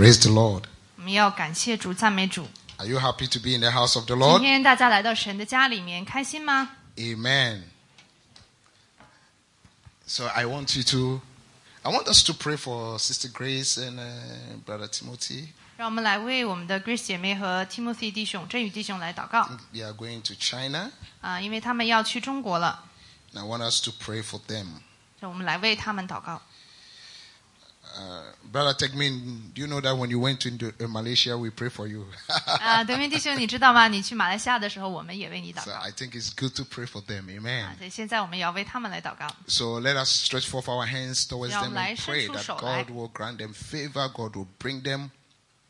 Praise the Lord. 我们要感谢主，赞美主。 Are you happy to be in the house of the 今 Lord? 天大家来到神的家里面，开心吗？ Amen. So I want you to, I want us to pray for Sister Grace and uh, Brother Timothy. 让我们来为我们的 Grace 姐妹和 Timothy 弟兄、振宇弟兄来祷告 They are going to China, 啊，因为他们要去中国了， and I want us to pray for them. 让我们来为他们祷告。 Uh, Brother Tegmin, do you know that when you went to Indo- uh, Malaysia, we pray for you? 啊，德明弟兄，你知道吗？你去马来西亚的时候，我们也为你祷 so 告 I think it's good to pray for them. 啊 Amen. 所以现在我们也要为他们来祷告。 So let us stretch forth our hands towards 让我 them 们来 and 伸 pray 出 that 手来。 God will grant them favor, God will bring them,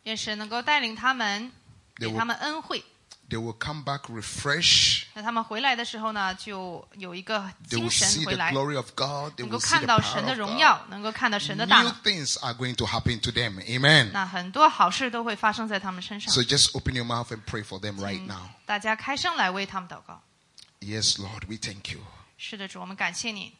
愿神能够带领他们， They 给 will- 他们恩惠。 they will come back refreshed. 那他们回来的时候呢，就有一个 They will 精神 see 回 the 来， glory of God. They 能够 will see 看 the 到神 power 的 of 荣 God. 耀，能够看到神的大 New 能。 things are going to happen to them. Amen. 那很多好事都会发生在他们身上。 So just open your mouth and pray for them right 请 now. 大家开声来为他们祷告。 Yes, Lord, we thank you. 是的，主，我们感谢你，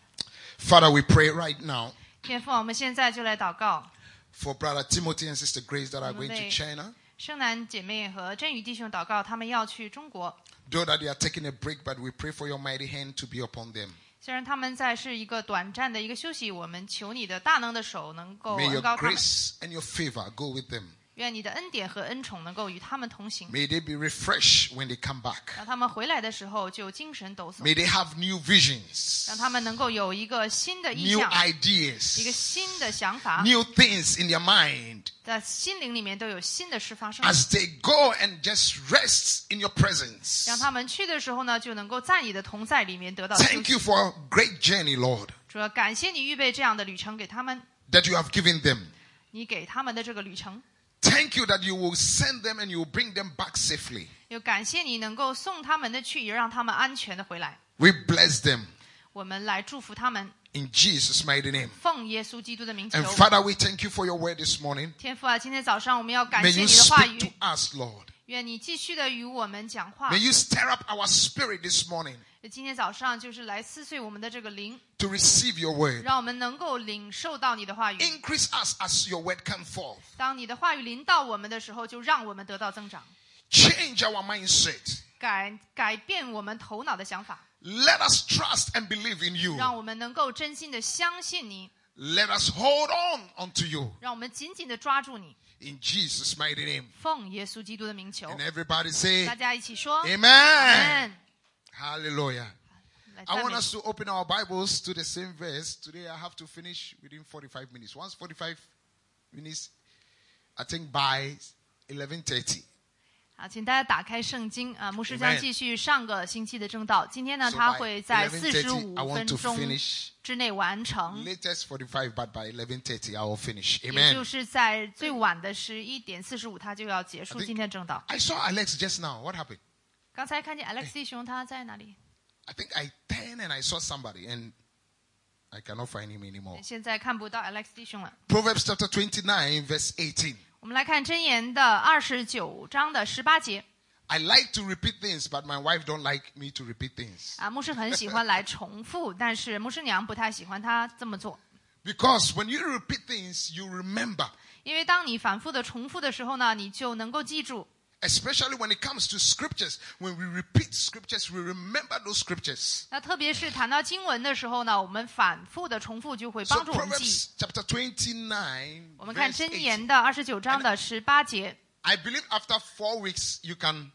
Father, we pray right now 天父，我们现在就来祷告。 for Brother Timothy and Sister Grace that are going to Amen. China. 圣南姐妹和振宇弟兄祷告，他们要去中国。 Though that they are taking a break, but we pray for your mighty hand to be upon them. 虽然他们在是一个短暂的一个休息，我们求你的大能的手能够 May 恩 your 高他们， grace and your favor go with them. 愿你的恩典和恩宠能够与他们同行， May they be refreshed when they come back. 让他们回来的时候就精神抖擞， May they have new visions, 让他们能够有一个新的意 new 向，一个 ideas, 新的想法， new things in their mind 在心灵里面都有新的事发生。 as they go and just rest in your presence. 让他们去的时候呢，就能够在你的同在里面得到休 Thank 息 you。for a great journey, Lord, 主要感谢你预备这样的旅程给他们， that you have given them. 你给他们的这个旅程， Thank you that you will send them and you will bring them back safely. 又感谢你能够送他们的去，也让他们安全的回来。 We bless them 我们来祝福他们， in Jesus' mighty name. 奉耶稣基督的名求 And。Father, we thank you for your word this morning. 天父啊，今天早上我们要感 May 谢 you 你的话 speak to 语， us, Lord. 愿你继续的与我们讲话 May。you stir up our spirit this morning 今天早上就是来撕碎我们的这个灵， to receive your word. 让我们能够领受到你的话语。 Increase us as your word come forth. 当你的话语临到我们的时候，就让我们得到增长， Change our mindset. 改改变我们头脑的想法， Let us trust and believe in you. 让我们能够真心的相信你， Let us hold on unto you. 让我们紧紧的抓住你。 In Jesus' mighty name. 奉耶稣基督的名求， And everybody say, 大家一起说 Amen. Amen Hallelujah. 来 I 赞 want 美 us to open our Bibles to the same verse. Today I have to finish within 45 minutes. Once 45 minutes, I think by 11:30. 好，请大家打开圣经啊，牧师将 Amen 继续上个星期的正道。今天呢， So 他 by 会在四十 11:30, 五 I 分 want to 钟 finish. 之内完成， Latest 45, but by 11:30 I will finish. 也 Amen. 就是在最晚的十一点四十五，他就要结 I 束 think- 今天正道。 I saw Alex just now. What happened? 刚才看见 Alex 弟兄他在哪里？ I think I turned and I saw somebody and I cannot find him anymore. 现在看不到 Alex 弟兄了。 Proverbs chapter 29 verse 18. 我们来看箴言的二十九章的十八节 I like to repeat things, but my wife don't like me to repeat things. 啊，牧师很喜欢来重复，但是牧师娘不太喜欢他这么做， Because when you repeat things, you remember. 因为当你反复的重复的时候呢，你就能够记住。 Especially when it comes to scriptures. When we repeat scriptures, we remember those scriptures. 那特别是谈到经文的时候呢，我们反复的重复就会 So 帮助我们记。 Proverbs chapter 29, 我们看 verse 箴 18. 言的二十九章的十八节。 I believe after four weeks, you can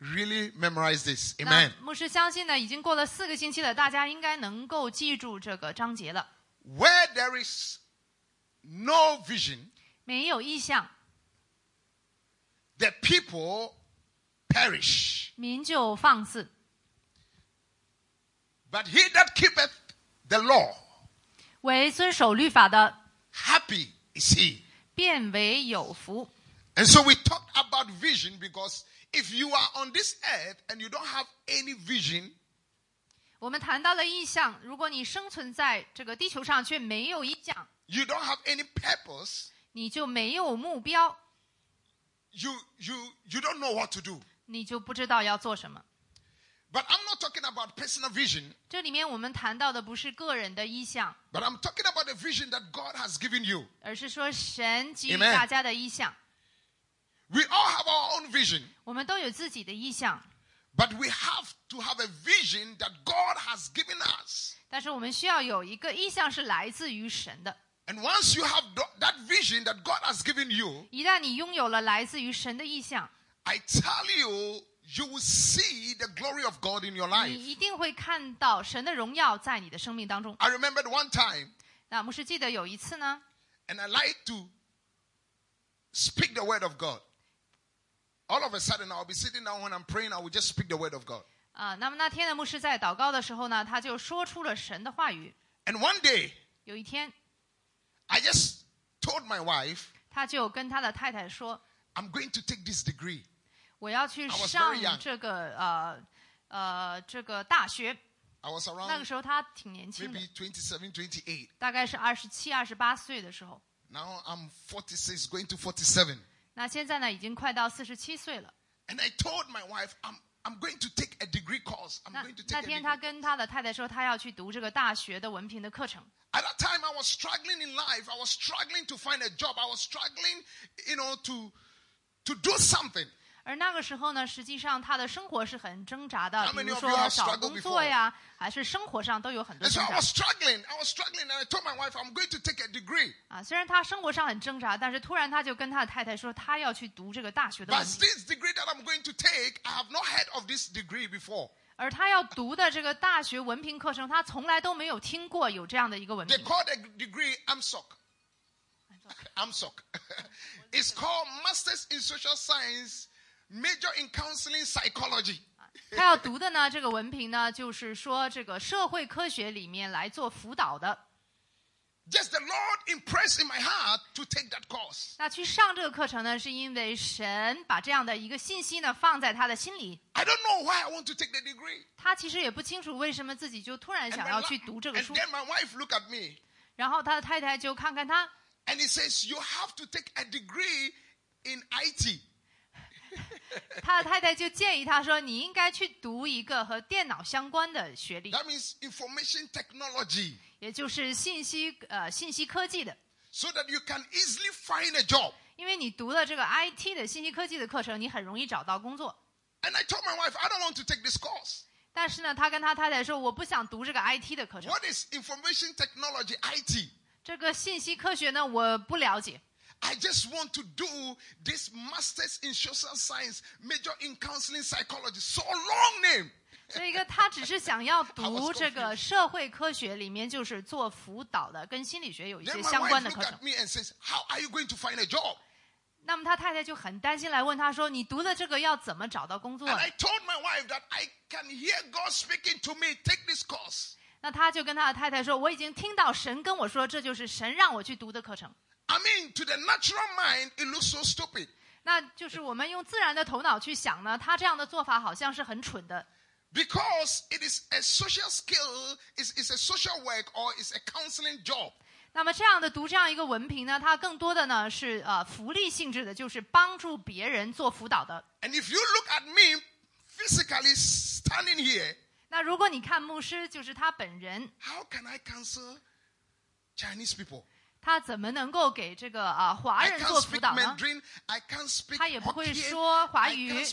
really memorize this. 那 Amen. 牧师相信呢，已经过了四个星期了，大家应该能够记住这个章节了。 Where there is no vision, 没有意向， the people perish. 民就放肆； But he that keepeth the law, 为遵守律法的， happy is he. 变为有福。 And so we talked about vision because if you are on this earth and you don't have any vision, 我们谈到了意向，如果你生存在这个地球上却没有意向， you don't have any purpose, 你就没有目标， you you you don't know what to do. 你就不知道要做什么。 But I'm not talking about personal vision, 这里面我们谈到的不是个人的意向， but I'm talking about the vision that God has given you. 而是说神给予 Amen 大家的意向。 We all have our own vision, 我们都有自己的意向， but we have to have a vision that God has given us. 但是我们需要有一个意向是来自于神的。 And once you have th- that vision that God has given you, 一旦你拥有了来自于神的意向， I tell you, you will see the glory of God in your 你 life. 一定会看到神的荣耀在你的生命当中。 I remembered one time, 那牧师记得有一次呢， and I like to speak the word of God. All of a sudden, I'll be sitting down when I'm praying, I will just speak the word of God. 啊，那么那天的牧师在祷告的时候呢，他就说出了神的话语。 And one day, 有一天， I just told my wife, 他就跟他的太太说 I'm going to take this degree.：“ 我要去 I was 上 very young. 这个呃呃这个大学。 I was ”那个 around 时候他挺年轻的， maybe 27, 28. 大概是二十七、二十八岁的时候。 Now I'm 46, going to 47. 那现在呢，已经快到四十七岁了。 And I told my wife, I'm, I'm going to take a degree course. I'm 那 going to 那 take a 天 degree. 他跟他的太太说，他要去读这个大学的文凭的课程。 At that time, I was struggling in life. I was struggling to find a job. I was struggling, you know, to, to do something. 而那个时候呢，实际上他的生活是很挣扎的，How 比如说找工作呀，还是生活上都有很多 I'm. 啊。虽然他生活上很挣扎，但是突然他就跟他的太太说，他要去读这个大学的 this degree that I'm going to take, I have not heard of this degree before. 而他要读的这个大学文凭课程，他从来都没有听过有这样的一个文 They 凭。call the degree AMSOC. AMSOC. it's called Masters in Social Science, Major in Counseling Psychology. 他要读的呢，这个文凭呢，就是说这个社会科学里面来做辅导的。 Just the Lord impressed in my heart to take that course. 那去上这个课程呢，是因为神把这样的一个信息呢放在他的心里。 I don't know why I want to take the degree. 他其实也不清楚为什么自己就突然 And, 想 my 要 la- 去读这个 and 书。 then my wife looked at me 然后他的太太就看看他， and he says, You have to take a degree in IT. 他的太太就建议他说：“你应该去读一个和电脑相关的学历，That means information technology. 也就是信息呃信息科技的。So that you can easily find a job. 因为你读了这个 IT 的信息科技的课程，你很容易找到工作。And I told my wife, I don't want to take this course. 但是呢，他跟他太太说：我不想读这个 IT 的课程，What is information technology, IT? 这个信息科学呢，我不了解。I just want to do this master's in social science, major in counseling psychology. So long name. 所以一个他只是想要 I was 读这个社会科学里面就是做辅导的，跟心理学有一 Then 些 my 相 wife 关的课 looked 程 at。me and says, How are you going to find a job? 那么他太太就很担心，来问他说：“你读了这个要怎么找到工作 And I told my wife that I can hear God speaking to me, take this course. 那他就跟他的太太说：“我已经听到神跟我说，这就是神让我去读的课程。 I mean, to the natural mind, it looks so stupid. 那就是我们用自然的头脑去想呢，他这样的做法好像是很蠢的， Because it is a social skill, it's, it's a social work, or it's a counseling job. 那么这样的读这样一个文凭呢，它更多的呢是呃福利性质的，就是帮助别人做辅导的。 And if you look at me physically standing here, 那如果你看牧师，就是他本人， how can I counsel Chinese people? 他怎么能够给这个啊、华人做辅导呢他也不会说华语，也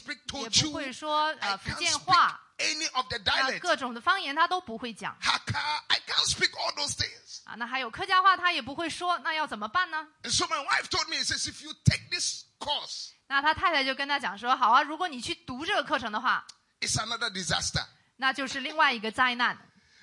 不会说呃福建话，any of the dialects. 各种的方言他都不会讲 Hakka. I can't speak all those. 啊。那还有客家话他也不会说，那要怎么办呢？And so my wife told me, says, if you take this course, 那他太太就跟他讲说：“好啊，如果你去读这个课程的话，it's another disaster. 那就是另外一个灾难，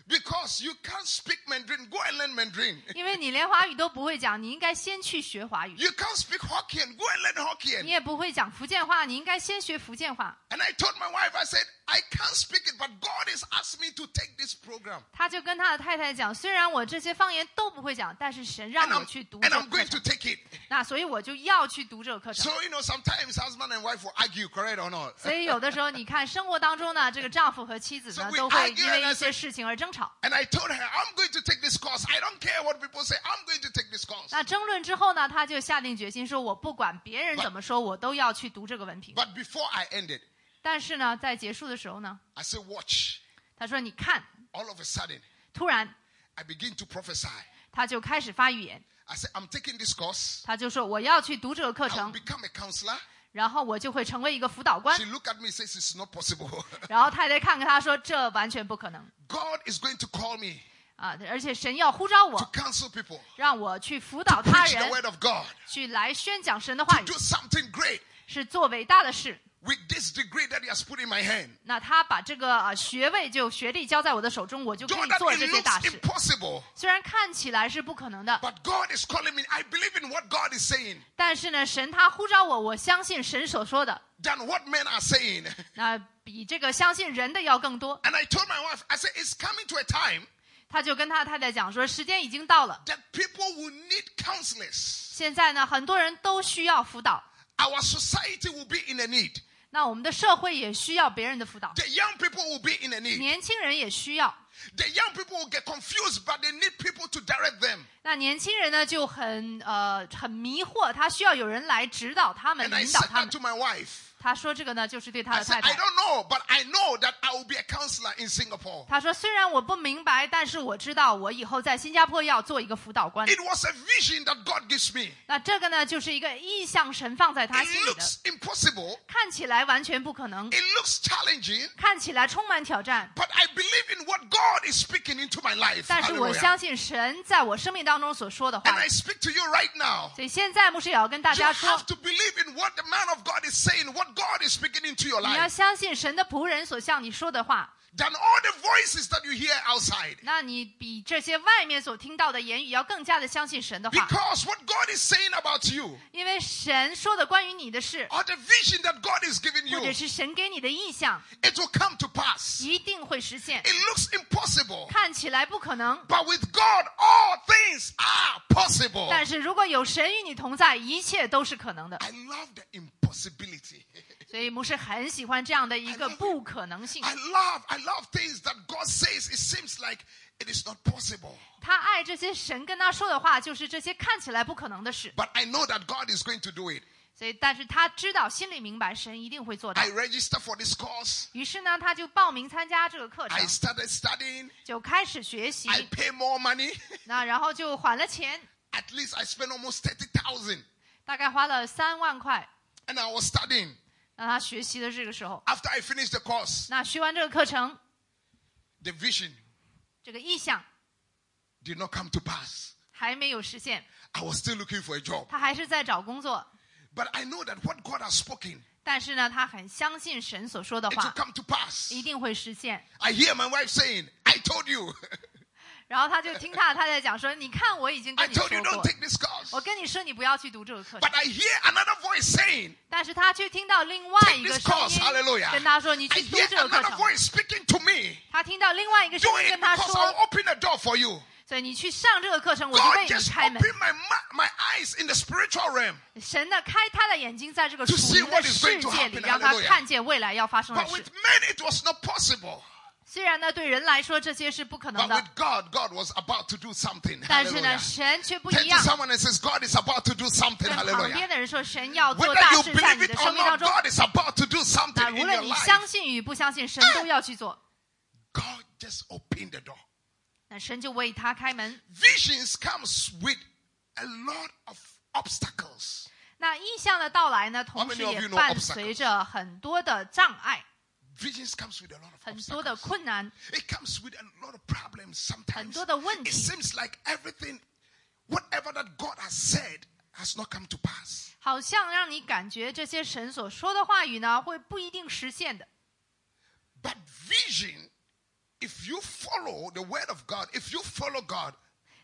Because you can't speak Mandarin. Go and learn Mandarin. 因为你连华语都不会讲，你应该先去学华语。 You can't speak Hokkien. Go and learn 你 Hokkien. 也不会讲福建话，你应该先学福建话。 And I told my wife, I said, I can't speak it, but God has asked me to take this program. 他就跟他的太太讲，虽然我这些方言都不会讲，但是神让 And 我 I'm, 去读 and 这个 I'm 课 going to 程， take it. 那所以我就要去读这个课程。 So, you know, sometimes husband and wife will argue, correct or not? 所以有的时候，你看生活当中呢，这个丈夫和妻子 So 呢 we 都会 argue 因为 and I 一些 say- 事情而争 吵。 And I told her, I'm going to take this course. I don't care what people say. I'm going to take this course. 那争论之后呢，他就下定决心说：“我不管别人怎么说，我都要去读这个文凭。 But before I ended, ” 但是呢，在结束的时候呢， I say, watch. 他说：“你看， All of a sudden, 突然 I begin to prophesy. 他就开始发预言， I say, I'm taking this course. 他就说我要去读这个课 I will 程， become a counselor. 然后我就会成为一个辅导官 She。looked at me says, It's not possible. 然后太太看看他说：“这完全不可能 God is going to call me 啊！而且神要呼召 to 我，counsel people, 让我去辅导他 the 人，word of God, 去来宣讲神的话语 do，something great 是做伟大的事。with this degree that He has put in my hand. 那他把这个啊学位就学历交在我的手中，我就可 Though 以 that 做 it 这些大 looks 事。 impossible, 虽然看起来是不可能的， but God is calling me. I believe in what God is saying 但是呢，神他呼召我，我相信神所说的， than what men are saying. 那比这个相信人的要更多。 And I told my wife, I said, It's coming to a time 他就跟他太太讲说，时间已经到了， that people will need counselors. 现在呢，很多人都需要辅导， Our society will be in a need. 那我们的社会也需要别人的辅导，The young people will be in a need. 年轻人也需要。The young people will get confused, but they need people to direct them. 那年轻人呢就很呃很迷惑，他需要有人来指导他们、And I 引导 said 他 that 们 to。my wife. 他说这个呢，就是对他 I 的 said, 太 I 太。 don't know, but I know that I will be a counselor in Singapore. 他说虽然我不明白，但是我知道我以后在新加坡要做一个辅导官。 It was a vision that God gives me. 那这个呢，就是一个意向神放在他 It 心里的， looks impossible. 看起来完全不可能， It looks challenging. 看起来充满挑战。 But I believe in what God is speaking into my life. 但是我 Hallelujah. 相信神在我生命当中所说的 And 话 I，speak to you right now. 所以现在牧师也要跟大 You 家说 have，to believe in what the man of God is saying, what God is speaking into your 你要 life, 相信神的仆人所向你说的话。 than all the voices that you hear outside. 那你比这些外面所听到的言语要更加的相信神的话， Because what God is saying about you, 因为神说的关于你的事， or the vision that God is giving 或者 you, 是神给你的意向， it will come to pass. 一定会实现。 It looks impossible, 看起来不可能， but with God, all things are possible. 但是如果有神与你同在，一切都是可能的。 I love the impossibility. 所以牧师很喜欢这样的一个不可能性。 I love, I love things that God says. It seems like it is not possible. 他爱这些神跟他说的话，就是这些看起来不可能的事。 But I know that God is going to do it. 所以，但是他知道，心里明白，神一定会做到 I。register for this course. 于是呢，他就报名参加这个课 I 程， started studying. 就开始学习。 I pay more money. 那然后就还了钱， At least I spent almost 30,000. 大概花了三万块， And I was studying. 让他学习的这个时候。After I finished the course, 那学完这个课程，the vision 这个意向 did not come to pass. 还没有实现，I was still looking for a job. 他还是在找工作。But I know that what God has spoken, 但是呢，他很相信神所说的话 come to pass. 一定会实现。I hear my wife saying, I told you. 然后他就听他他在讲说你看我已经跟你说过。我跟你说你不要去读这个课程。但是他却听到另外一个声音跟他说你去读这个课程。他听到另外一个声音跟他说。open the door for you. 所以你去上这个课程我就为你开门。神的开他的眼睛在这个属灵的世界里让他看见未来要发生的事。with。men, it was not possible. 虽然呢，对人来说这些是不可能 But 的， with God, God was about to do something. 但是呢， Hallelujah. 神却不 Turn 一 to 样。 someone and says, God is about to do something. 跟旁 Hallelujah. 边的人说，神要做 Whether 大 you 事在 believe 你的 it 生 or 命当 not, 中。 God is about to do something 那 in 无 your 论你 life. 相信与不相信，神都要去做。 God just opened the door. 那神就为他开门。 Visions comes with a lot of obstacles. 那意象的到来呢，同 How 时 many of 也 you know 伴随着很多的障碍， Visions comes with a lot of 很多的 obstacles. 困难， It comes with a lot of problems 很 sometimes. 多的问 It 题。 seems like everything, whatever that God has said, has not come to pass. 好像让你感觉这些神所说的话语呢，会不一定实现的。 But vision, if you follow the word of God, if you follow God,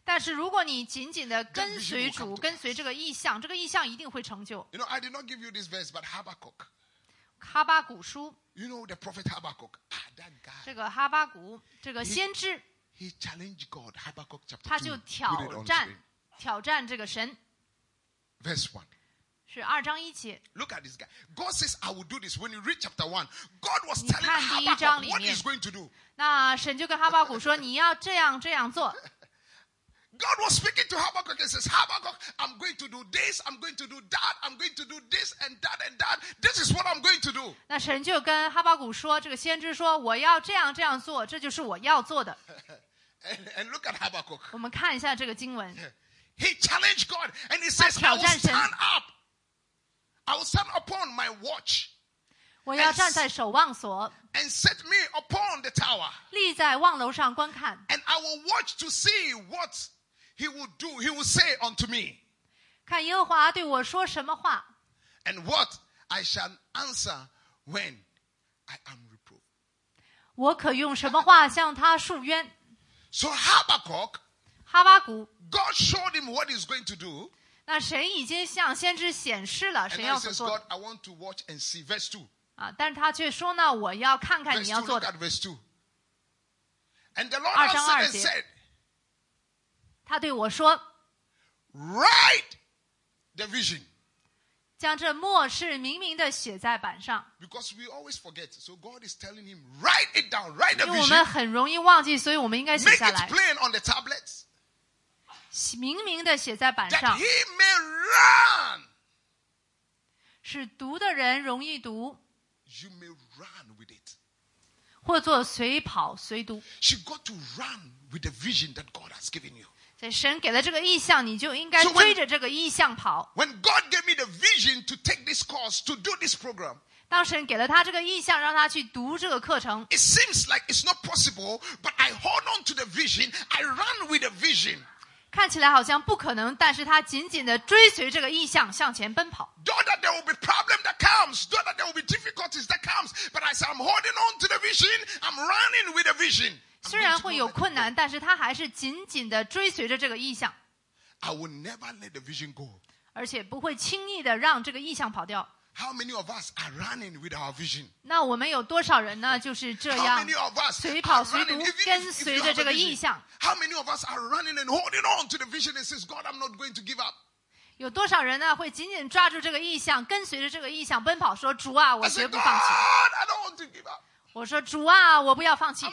但是如果你紧紧的跟 vision 随 will come 主， to 跟随这个意象，这个意象一定会成就。 you know, I did not give you this verse, but Habakkuk. 哈巴谷书，You know the prophet Habakkuk. Ah, that guy. 这个哈巴谷这个先知，He challenged God. Habakkuk chapter 他 2. 就 Put it 挑 on 战 screen. 挑战这个神，Verse 1. 是二章一节。Look at this guy. God says, I will do this. When you read chapter 1, God was 你 telling 看第一章 Habakkuk 里 what 面。he's going to do. 那神就跟哈巴谷说：“你要这样这样做。God was speaking to Habakkuk and says, Habakkuk, I'm going to do this, I'm going to do that, I'm going to do this and that and that. This is what I'm going to do. 那神就跟哈巴谷说，这个先知说，我要这样这样做，这就是我要做的。 And, and look at Habakkuk. 我们看一下这个经文， He challenged God and he says, I will 挑战神。 stand up. I will stand upon my watch 我要站在守望所， and set me upon the tower. 立在望楼上观看， And I will watch to see what he will do. He will say unto me, 看耶和华对我说什么话， and what I shall answer when I am reproved. 我可用什么话向他述冤。 So Habakkuk, 哈巴谷， God showed him what he's going to do. 那神已经向先知显示了 And 神 now 要 he 所 says, 做 God, 的 I want to watch and see. Verse 2. 啊，但是他却说呢，我要看看 Verse 你要 2, 做 look 的 at。verse 2. And the Lord 二章 answered 二 and 节。 said, 他对我说， Write the vision. 将这末世明明的写在板上， Because we always forget. So God is telling him, write it down, write the 因为我 vision, 们很容易忘记，所以我们应该写 make 下 it 来， plain on the tablets, 明明的写在板 that 上 he，may run. 使读的人容易读， You may run with it. 或做随跑随读。 You got to run with the vision that God has given you. 所以神给了这个意象，你就应该 So when- 追着这个意象跑。 When God gave me the vision to take this course, to do this program, 当神给了他这个意象，让他去读这个课程， it seems like it's not possible, but I hold on to the vision. I run with the vision. 看起来好像不可能，但是他紧紧的追随这个意象向前奔跑。 Though that there will be problem that comes, though that there will be difficulties that comes, but as I'm holding on to the vision, I'm running with the vision. 虽然会有困难，但是他还是紧紧的追随着这个意向，I will never let the vision go. 而且不会轻易的让这个意向跑掉。How many of us are running with our vision? 那我们有多少人呢？就是这样随跑随读跟随着这个意?象？How many of us are running and holding on to the vision and says, God, I'm not going to give up? 有多少人呢？会紧紧抓住这个意向，跟随着这个意向奔跑，说：“主啊，我 I 绝不 God, 放弃。我说主啊，我不要放弃。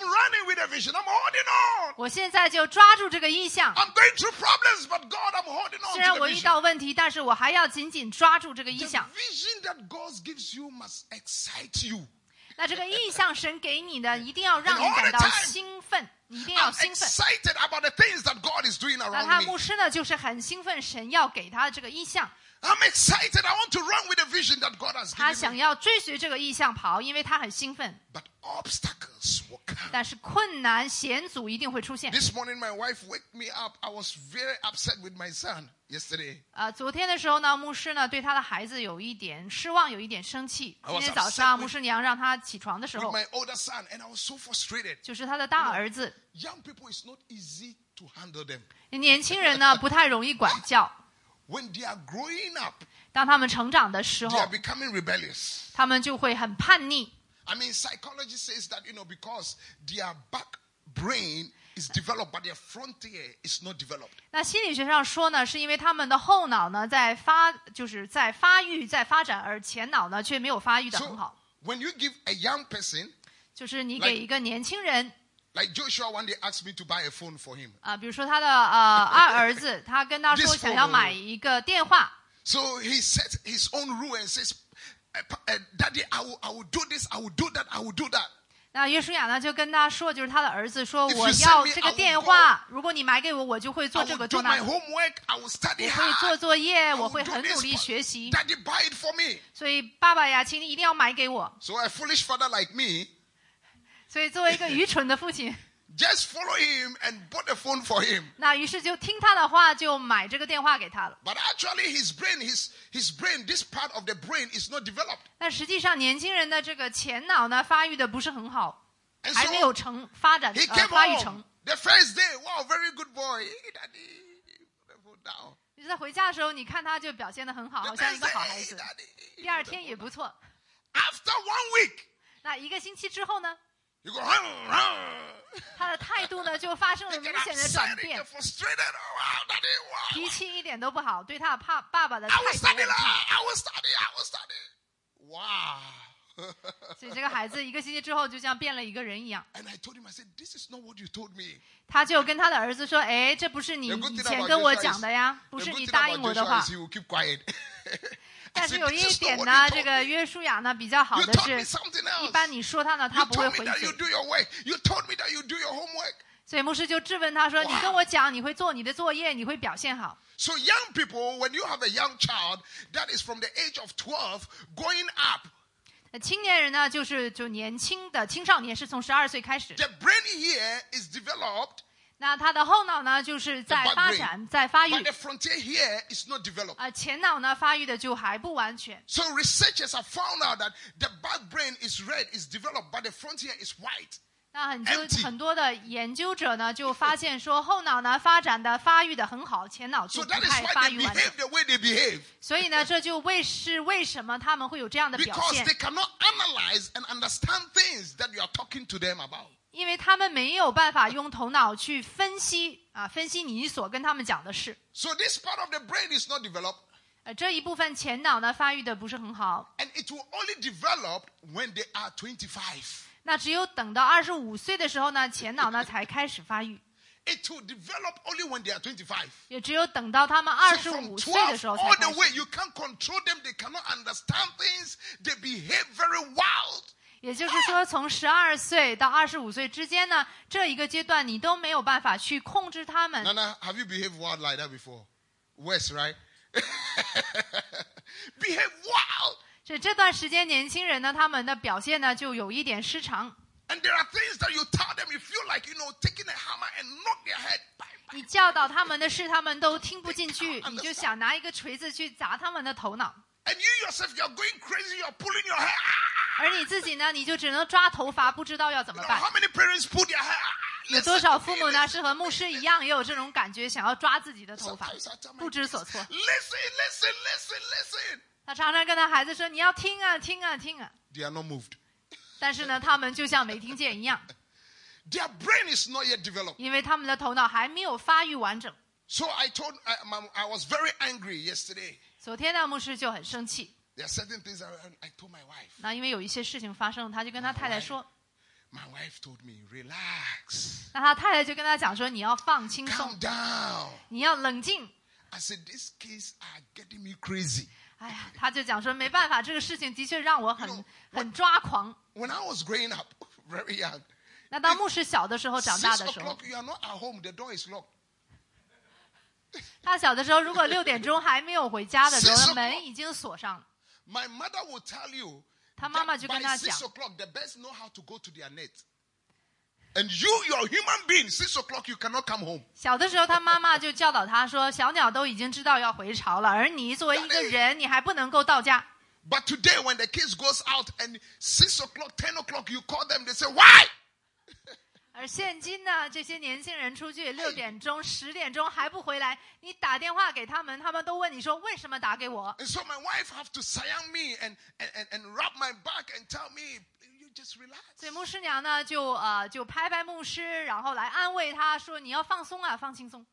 我现在就抓住这个意象。虽然我遇到问题，但是我还要紧紧抓住这个意象。那这个意象神给你呢，一定要让你感到兴奋，一定要兴奋。那他牧师呢，就是很兴奋，神要给他的这个意象。I'm excited. I want to run with the vision that God has 他 given 想 me. 要追随这个意象跑，因为他很兴奋。 But obstacles will come. 但是困难险阻一定会出现。 This morning, my wife woke me up. I was very upset with my son yesterday. 呃，昨天的时候呢，牧师呢对他的孩子有一点失望，有一点生气。 I 今 was 天早 upset 上 with- 牧师娘让他起床的时 With 候， my older son, and I was so frustrated. 就是他的大儿子。 Young people, it's not easy to handle them. 年轻人呢不太容易管教， When they are growing up, 当他们成长的时 they 候 are，becoming rebellious. 他们就会很叛逆。 I mean, psychology says that, you know, because their back brain is developed, but their frontier is not developed. 那心理学上说呢，是因为他们的后脑呢在发，就是在发育、在发展，而前脑呢却没有发育的很 So 好。 when you give a young person, 就是你 Like- 给一个年轻人 like Joshua one day asked me to buy a phone for him. 啊、比如说他的呃二儿子，他跟他说 This 想要 phone- 买一个电话， So he set his own rule and says, "Uh, pa- uh, Daddy, I will, I will do this, I will do that, I will do that. 那约书亚呢就跟他说，就是他的儿子说 If you 我 send 要 me, 这 I 个 will 电话，如果你买给我，我就会 I 做这 will 个 do 做那 my 个， homework, I will 我 study 会做 hard. 作业， I 我 will 会 do 很 this, 努力 but 学习。 Daddy, buy it for me. 所以爸爸呀，请你一定要买给我。 So a foolish father like me 所以作为一个愚蠢的父亲， just follow him and bought a phone for him. 那于是就听他的话，就买这个电话给他了。 But actually, his brain, his, his brain, this part of the brain is not developed. 但实际上，年轻人的这个前脑呢，发育的不是很好， And 还没有 so 成发展 he 呃 came 发育 home 成。 the first day. Wow, very good boy. Hey, Daddy, put the phone down. 你在回家的时候，你看他就表现的很好， The 好像一 next 个 day, 好孩 hey, 子。 Daddy. 第二天也不错。 After one week, 那一个星期之后呢， 他的态度呢就发生了明显的转变. Oh. 脾气一点都不好，对他爸爸爸的 I 态 will 度 很 lah. 差。 I will study. I will study. Wow. 所以这个孩 孩子一个星期之后就像变了一个人一样。 And I told him, I said, This is not what you told me. 他就跟他的儿子说：“哎，这不是你 The good 以 thing 前 about 跟我 Joshua 讲 is- 的呀， The 不是 good 你 thing 答 about 应我的 Joshua 话 is。he will keep quiet. I 但是 said, 有 This 一 is not 点 what 呢， you 这 told 个 me. 约书亚呢比较好 You 的 told me 是， something 一 else. 般你说他呢， You 他不会 told me 回 that you 嘴。 do your work. You told me that you do your homework. 所以牧师就质问他说：“哇你跟我讲你会做你的作业，你会表现好。 So young people, when you have a young child that is from the age of 12 going up, 那青年人呢，就是就年轻的青少年是从十二岁开始，the brain here is developed, 那他的后脑呢就是在发展，在发育 but，the frontier here is not developed. 啊，前脑呢发育的就还不完全。So researchers have found out that the back brain is red, is developed, but the frontier is white. 那很多很多的研究者呢，就发现说后脑呢发展的发育的很好，前脑就不太发育完整。behave the way they behave. 所以呢，这就为是为什么他们会有这样的表现 they，cannot analyze and understand things that you are talking to them about. 因为他们没有办法用头脑去分析啊，分析你所跟他们讲的事。So this part of the brain is not developed, 呃，这一部分前脑呢发育的不是很好，and it will only develop when they are 25. 那只有等到二十五岁的时候呢，前脑呢才开始发育，It will develop only when they are 25. 也只有等到他们二 So 十五岁的12时候才 all 开 the 始。way, you can't control them. They cannot understand things. They behave very wild. 也就是说，从十二岁到二十五岁之间呢，这一个阶段你都没有办法去控制他们。Nana, have you behaved wild like that before? Worse, right? Behave wild. 这这段时间，年轻人呢，他们的表现呢就有一点失常。And there are things that you tell them, you feel like, you know, taking a hammer and knock their head. Bang, bang. 你教导他们的事，他们都听不进去，你就想拿一个锤子去砸他们的头脑，And you yourself, you're going crazy. You're pulling your hair. Ah! 而你自己呢，你就只能抓头发，不知道要怎么办 how。many parents pull their hair? Ah, 有多少父母呢是和牧师一样，也有这种感觉，想要抓自己的头发不知所措。Listen, listen, listen, listen. 他常常跟他孩子说：“你要听啊，听啊，听啊。 They are not moved. ”但是呢，他们就像没听见一样， Their brain is not yet developed. 因为他们的头脑还没有发育完整。 So I told, I, my- I was very angry yesterday. 昨天呢，牧师就很生气。 There are certain things I, I told my wife. 那因为有一些事情发生，他就跟他太太说， My wife told me, relax, 那他太太就跟他讲说：“你要放轻松 calm，down. 你要冷静。 I said, these kids are getting me crazy. ” 哎呀，他就讲说没办法，这个事情的确让我很很抓狂。When I was growing up, very young, 那当牧师小的时候，长大 six 的时候 o'clock,，you are not at home, the door is locked. 他小的时候，如果六点钟还没有回家的时候，门已经锁上了。My mother will tell you 他妈妈就跟他 six 讲，And you, you're a human being, six o'clock, you cannot come home. 小的时候，他妈妈就教导他说：“小鸟都已经知道要回巢了，而你作为一个人，你还不能够到家。 But today, when the kids goes out and six o'clock, ten o'clock, you call them, they say, why? ”而现今呢，这些年轻人出去六点钟、十点钟还不回来，你打电话给他们，他们都问你说：“为什么打给我 And so my wife have to sayang me and, and, and, and rub my back and tell me, you just？” relax. 所以牧师娘呢，就呃就拍拍牧师，然后来安慰他说：“你要放松啊，放轻松。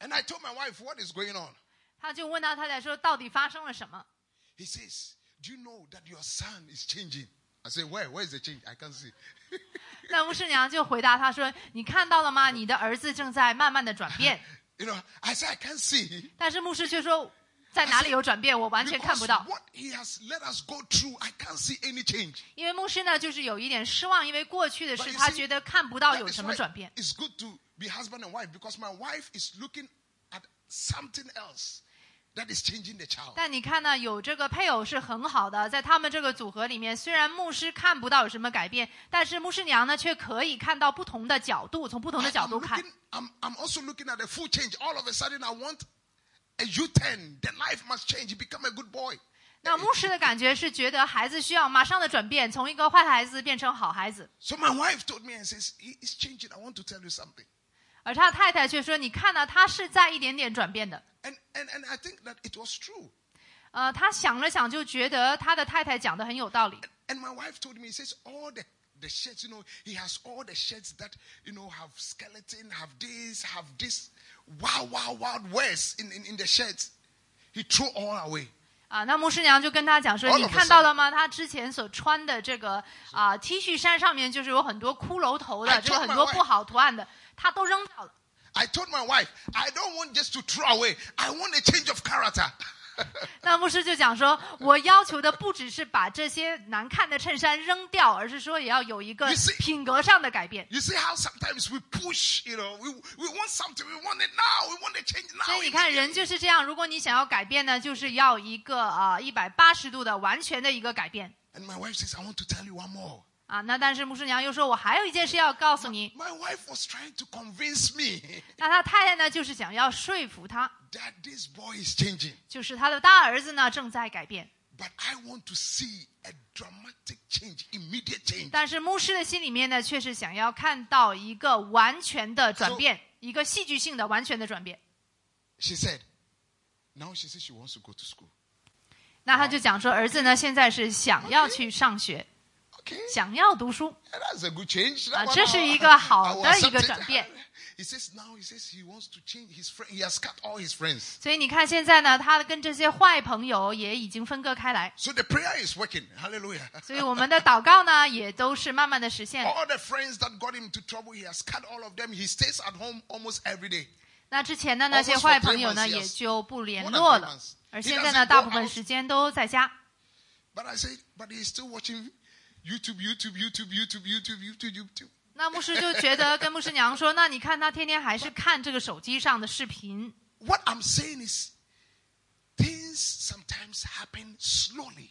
And I told my wife, what is going on? ”他就问他太太说：“到底发生了什么 He says, do you know that your son is changing? I say, where? Where is the change? I can't see.？” 那牧师娘就回答他说：“你看到了吗？你的儿子正在慢慢的转变。You know, I say, I can't see. ”但是牧师却说：“在哪里有转变？我完全看不到。what he has let us go through, I can't see any change. 因为牧师呢，就是有一点失望，因为过去的事他觉得看不到有什么转变。It's good to be husband and wife because my wife is looking at something else that is changing the child. 但你看呢，有这个配偶是很好的，在他们这个组合里面，虽然牧师看不到有什么改变，但是牧师娘呢却可以看到不同的角度，从不同的 I- 角 I'm, 度看。a full change. All of a sudden, I want a U-turn. The life must change. He become a good boy. 那牧师的感觉是觉得孩子需要马上的转变，从一个坏孩子变成好孩子， So my wife told me and says, he is changing. I want to tell you something. 而他太太却说：“你看呢，他是在一点点转变的。 And, and, and I think that it was true. ”呃，他想了想，就觉得他的太太讲的很有道理。 And my wife told me, he says, all the, the shirts, you know, he has all the shirts that, you know, have skeleton, have this, have this, wow, wow, wild words in, in, in the shirts. He threw all away. 啊，那牧师娘就跟他讲说：“ All 你 of a 看到了吗？他之前所穿的这个啊 T 恤衫上面就是有很多骷髅头 I 的，这个 told 很 my 多 wife- 不好图案的，他都扔掉了。 I told my wife, I don't want just to throw away. I want a change of character. 那牧师就讲说，我要求的不只是把这些难看的衬衫扔掉，而是说也要有一个品格上的改变。You see how sometimes we push, you know, we, we want something, we want it now, we want a change now. 所以你看，人就是这样。如果你想要改变呢，就是要一个啊一百八十度的完全的一个改变 And my wife says, I want to tell you one more. 啊。那但是牧师娘又说，我还有一件事要告诉你。My wife was trying to convince me 那他太太呢，就是想要说服他，that this boy is changing. 就是他的大儿子呢正在改变。But I want to see a dramatic change, immediate change. 但是牧师的心里面呢，却是想要看到一个完全的转变，一个戏剧性的完全的转变。She said, now she says she wants to go to school. 那他就讲说，儿子呢现在是想要去上学.想要读书。 Yeah, That's a good change. That 啊 one 这是 I- 一个 I 好 will 的一 accept 个 it. 转变。 He says now he says he wants to change his friend. He has cut all his friends. 所以你看现在呢，他跟这些坏朋友也已经分割开来。 So the prayer is working. Hallelujah. 所以我们的祷告呢，也都是慢慢的实现。 All the friends that got him into trouble, he has cut all of them. He stays at home almost every day. 那之前的那些 Almost for 坏 three 朋友呢， months, 也 yes. 就不联 More than 络 three 了 months.。而 He 现在 doesn't 呢，大 go 部分 out. 时间都在家。 But I said, but he's still watching YouTube, YouTube, YouTube, YouTube, YouTube, YouTube, YouTube. 那牧师就觉得跟牧师娘说：“那你看他天天还是看这个手机上的视频。What I'm saying is, things sometimes happen slowly. ”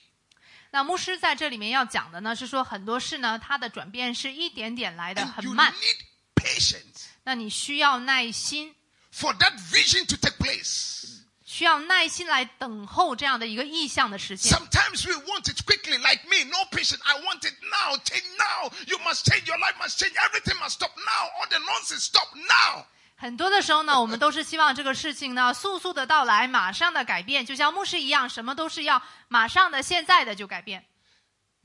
那牧师在这里面要讲的呢，是说很多事呢，它的转变是一点点来的很 you 慢。need patience 那你需要耐心，for that vision to take place. 需要耐心来等候这样的一个意向的实现。Sometimes we want it quickly, like me, no patience. I want it now, change now. You must change, your life must change, everything must stop now. All the nonsense stop now. 很多的时候呢，我们都是希望这个事情呢速速的到来，马上的改变，就像牧师一样，什么都是要马上的、现在的就改变。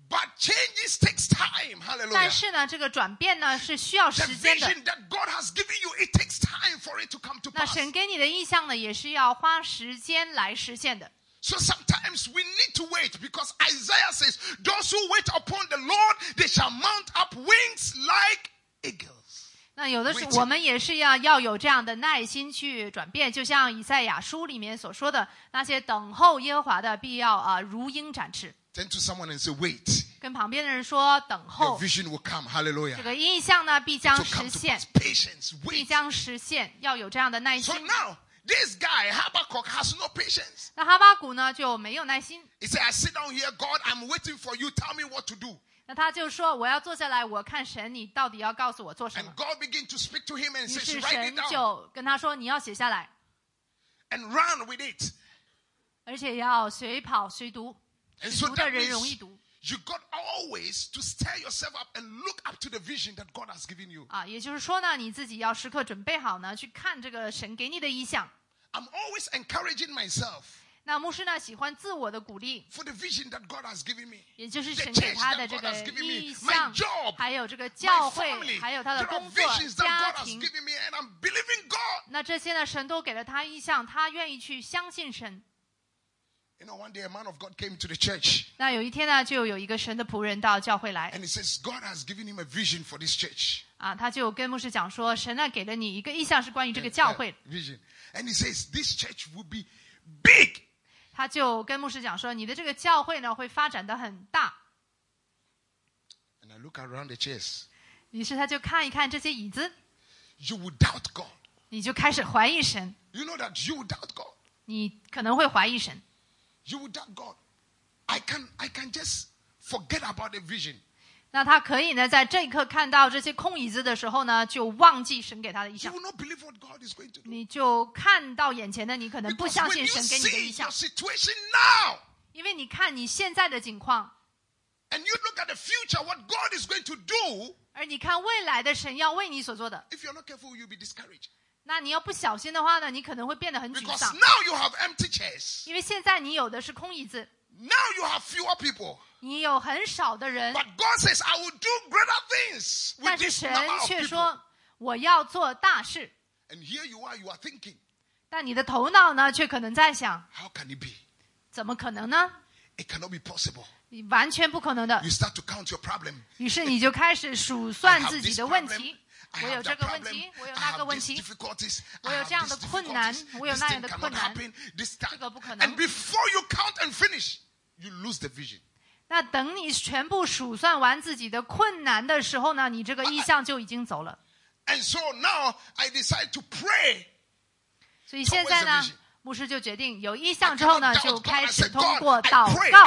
But changes takes time. 但 Hallelujah. 是呢，这个转变呢是需要 The 时间的。 vision that God has given you, it takes time for it to come to 那 pass. 神给你的意向呢，也是要花时间来实现的。 So sometimes we need to wait because Isaiah says, Those who wait upon the Lord, they shall mount up wings like eagles. 那有的时候 Waiting 我们也是要要有这样的耐心去转变，就像以赛亚书里面所说的，那些等候耶和华的必要啊如鹰展翅。 Turn to someone and say, Wait, 跟旁边的人说，等 your 候 vision will come. 这 Hallelujah. 个意向呢必 To 将 come 实 to 现 pass. Patience, 必 wait. 将实现，要有这样的耐 So 心。 now, this guy, Habakkuk, has no patience. 那哈巴谷呢就没有耐心， He said, I sit down here, God, I'm waiting for you. Tell me what to do. 那他就说我要坐下来，我看神你到底要告诉我做什 And 么。 God began to speak to him and 于 says, 是 Write 神 it down 就跟他说你要写下来， and run with it. 而且要随跑随读， And so 读的 that 人容易 means 读 you got always to stir yourself up and look up to the vision that God has given you. 啊。也就是说呢，你自己要时刻准备好呢，去看这个神给你的意向。I'm always encouraging myself 那牧师呢喜欢自我的鼓励，for the vision that God has given me. 也就是神给他的这个意，job, 还有这个教会，还有他的工作、家庭。那这些呢，神都给了他意向，他愿意去相信神。You know, one day a man of God came to the church 那有一天呢，就有一个神的仆人到教会来 and he says, God has given him a vision for this church. 啊，他就跟牧师讲说，神呢给了你一个意向，是关于这个教会。 vision. And he says, This church will be big. 他就跟牧师讲说，你的这个教会呢会发展的很大。 And I look around the chairs. 于是他就看一看这些椅子， You will doubt God. 你就开始怀疑神， You know that you will doubt God. 你可能会怀疑神。 You will doubt God. I can I can just forget about the vision. 那他可以呢，在这一刻看到这些空椅子的时候呢，就忘记神给他的意 You 向， will not believe what God is going to do. 你就看到眼前的你可能不 Because 相 when 信 you 神给你的 see 意向 your，situation now 因为你看你现在的境况， and you look at the future, what God is going to do, 而你看未来的神要为你所做的， if you're not careful, you'll be discouraged. 那你要不小心的话呢，你可能会变得很沮 Because 丧，now you have empty chairs. 因为现在你有的是空椅子，Now you have fewer people. 你有很少的人，But God says, I will do greater things 但 with 是 this 神 number of 却 people. 说我要做大事，And here you are, you are thinking, 但你的头脑呢，却可能在想，how can it be? 怎么可能呢？It cannot be possible. 你完全不可能的 You。start to count your problem. 于是你就开始数 I 算 have 自己 this 的问 problem. 题我有这个问题我有那个问题我有这样的困难我有那样的困难这个不可能。Before you count and finish you lose the vision. 那等你全部数算完自己的困难的时候呢你这个意向就已经走了。And so now i decide to pray 所以现在呢牧师就决定有意向之后呢就开始通过祷告。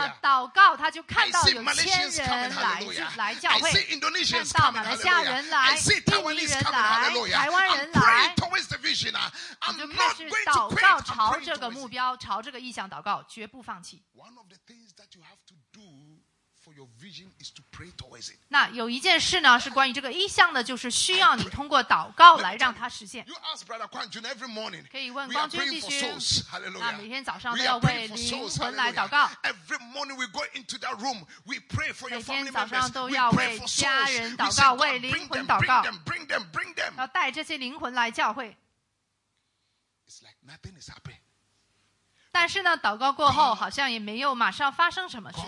啊祷告他就看到有千人来来教会。看到马来西亚人来印尼人来台湾人来。就开始祷告朝这个目标朝这个意向祷告绝不放弃。那有一件事呢，是关于这个意向的，就是需要你通过祷告来让它实现。可以问光君 praying 弟兄那每天早上都要为灵魂来祷告。Every morning we go into that room. We pray for your 每天早上.都要为家人祷告，为灵魂祷告，bring them, bring them. 要带这些灵魂来教会。It's like nothing is happening. 但是呢，祷告过后好像也没有马上发生什么事。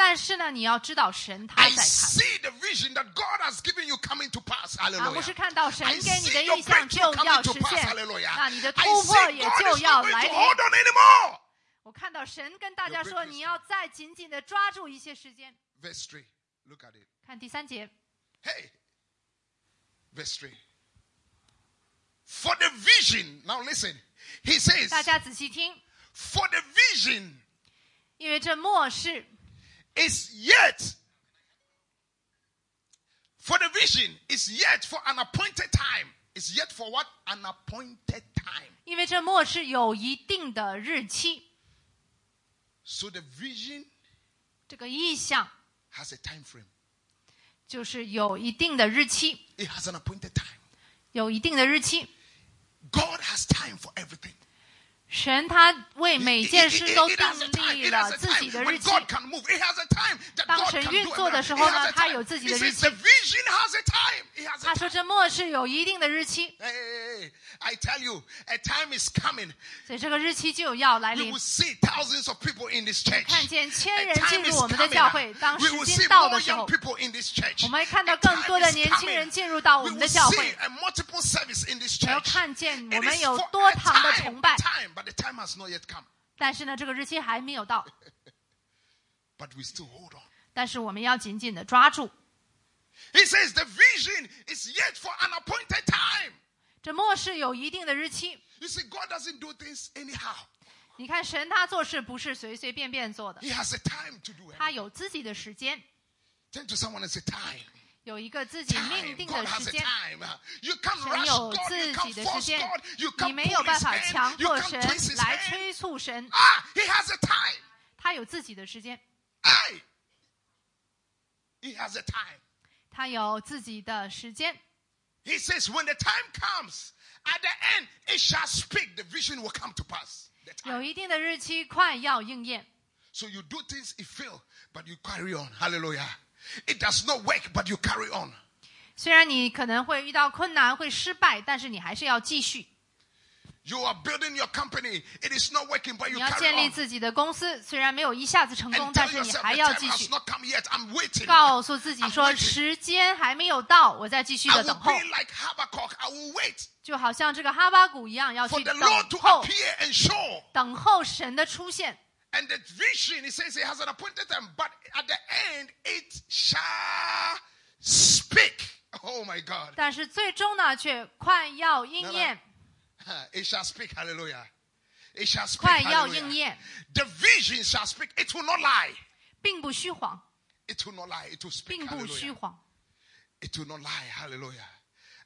God is watching. 但是呢，你要知道神他 I 在看。 see the vision that God has given you coming to pass. 啊， Hallelujah. 牧师看到神 I 给你的 see your 意向 breakthrough 就要 coming to 实 pass. 现， Hallelujah. 那你的 I 突破 see 也 God 就 is 要 not going 来 to 临。 hold on anymore. 我看到神跟大家 Your 说， breakthrough is 你要再紧紧的抓住一些时间。 Verse 3. Look at it. 看第三节， Hey. Verse 3. For the vision. Now listen. He says, 大家仔细听， For the vision 因为这末世 is yet. For the vision is yet for an appointed time. It's yet for what? An appointed time. 因为这末世有一定的日期， So the vision 这个意象 has a time frame. 就是有一定的日期， It has an appointed time. 有一定的日期。 God has time for everything. 神他为每件事都定立了自己的日期。当神运作的时候呢他有自己的日期。他说这末世有一定的日期。所以这个日期就要来临。看见千人进入我们的教会当时间到的时候。我们会看到更多的年轻人进入到我们的教会我要看见我们有多堂的崇拜。time, but the time has not yet come. 但是呢，这个日期还没有到， But we still hold on. 但是我们要紧紧的抓住。 He says the vision is yet for an appointed time. 这末世有一定的日期， You see, God doesn't do things anyhow. 你看神他做事不是随随便便做的， He has a time to do it. 他有自己的时间， Turn to someone and say, time. 有一个自己 Time. 命定 God 的 has 时 a 间。 time. You can't 神 rush 有 God. You 自 can't 己的时 force 间 God. You，你 can't 没有 pull 办 his 法 hand. 强 You 迫 can't 神 twist his 来 hand. 催促神， Ah, he has a time. 他有自己的时间， Aye. He has a time. 他有自己的时间。 He says, when the time comes, at the end, it shall speak. The vision will come to pass. The time. 有一定的日期，快要应验。 So you do things, it fail, but you carry on. Hallelujah. It does not work, but you carry on. 虽然你可能会遇到困难，会失败，但是你还是要继续。 You are building your company. It is not working, but 你 you 要 carry 建立 on. 自己的公司，虽然没有一下子成功 And，但 tell 是你 yourself 还 the 要 time 继 has 续。 not come yet. I'm waiting. 告诉自己 I'm 说， waiting. 时间还没有到，我在继续 I 的 will 等候 be，like Habakkuk. I will wait 就好像这个哈巴谷一样，要 for 去 the 等 Lord to 候， appear and show. 等候神的出现。 And the vision, it says it has an appointed time, but at the end, it shall speak. Oh my God. 但是最终呢，却快要应验， It shall speak. Hallelujah. It shall speak. 快要 Hallelujah. 应验， The vision shall speak. It will not lie. 并不虚谎， It will not lie. It will speak. 并不虚 Hallelujah. 谎。 It will not lie. Hallelujah.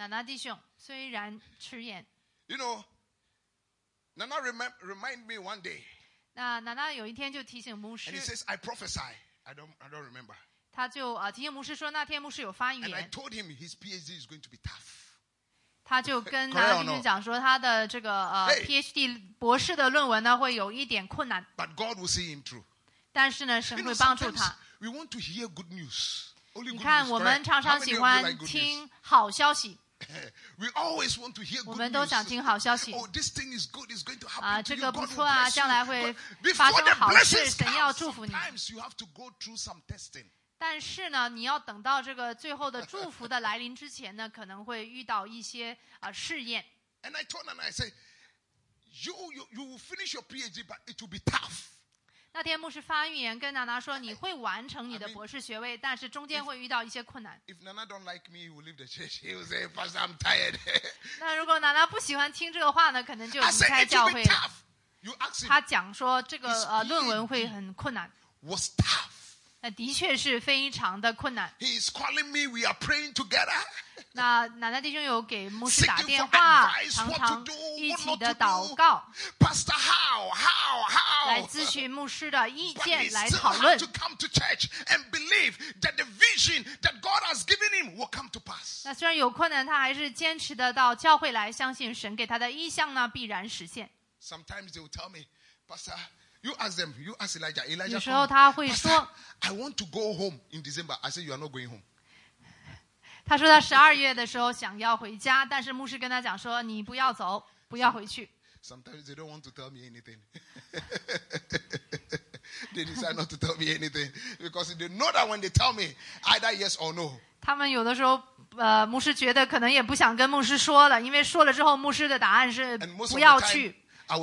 娜娜弟兄，虽然迟延，You know, Nana remem- remind me one day, 那娜娜有一天就提醒牧 and 师 he，says, I prophesy. I don't, I don't remember. 他就啊、提醒牧师说，那天牧师有发预 And I 言，told him his PhD is going to be tough. 他就跟 Correct 娜娜 or 弟兄？讲说，他的这个呃 Hey PhD 博士的论文呢会有一点困难，But God will see him through. 但是呢，神 You 会帮助 sometimes 他。we want to hear good news. Only 你 good 看，news. 我们 correct? 常 How 常 many 喜 of you 欢 like good news? 听好消息，we always want to hear good 们都.想听好消息 Oh, this thing is good. It's going to happen 啊这.个不错啊将.来会发生好事神要祝福你。sometimes you have to go through some testing. 但是呢，你要等到这个最后的祝福的来临之前呢，可能会遇到一些啊、试验。And I told Nana, I said, you, you, you will finish your PhD, but it will be tough. 那天牧师发预言跟娜娜说，你会完成你的博士学位，但是中间会遇到一些困难。If Nana don't like me, he will leave the church. He will say, Pastor, I'm tired. 那如果娜娜不喜欢听这个话呢，可能就离开教会了。他讲说这个呃论文会很困难，was tough. 那的确是非常的困难。He is calling me. We are praying together. 那奶奶弟兄有给牧师打电话，常常一起的祷告，Pastor, how, how, 来 how? 咨询牧师的意见，来讨论 to。come to church and believe that the vision that God has given him will come to pass. 那虽然有困难，他还是坚持的到教会来，相信神给他的意向呢必然实现。Sometimes they will tell me, Pastor, you ask them, you ask Elijah. Elijah, 有时候他会说，I want to go home in December. I say, You are not going home. 他说他十二月的时候想要回家，但是牧师跟他讲说，你不要走，不要回去。Sometimes they don't want to tell me anything. they decide not to tell me anything because they know that when they tell me either yes or no, 他们有的时候，呃，牧师觉得可能也不想跟牧师说了，因为说了之后，牧师的答案是不要去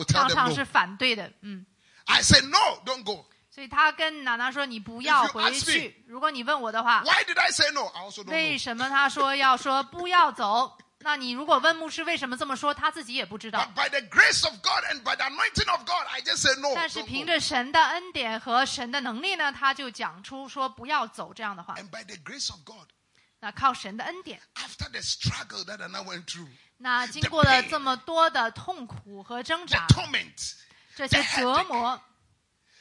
常常是反对的。嗯，I say no, don't go. 所以他跟娜娜说，你不要回去。如果你问我的话，Why did I say no? I also don't 为什么他说要说不要走？那你如果问牧师为什么这么说，他自己也不知道 by the grace of God and by the anointing of God, I just say no. 但是凭着神的恩典和神的能力呢，他就讲出说不要走这样的话。And by the grace of God, 那靠神的恩典，after the struggle that went through, 那经过了这么多的痛苦和挣 the 扎，torment, 这些折磨，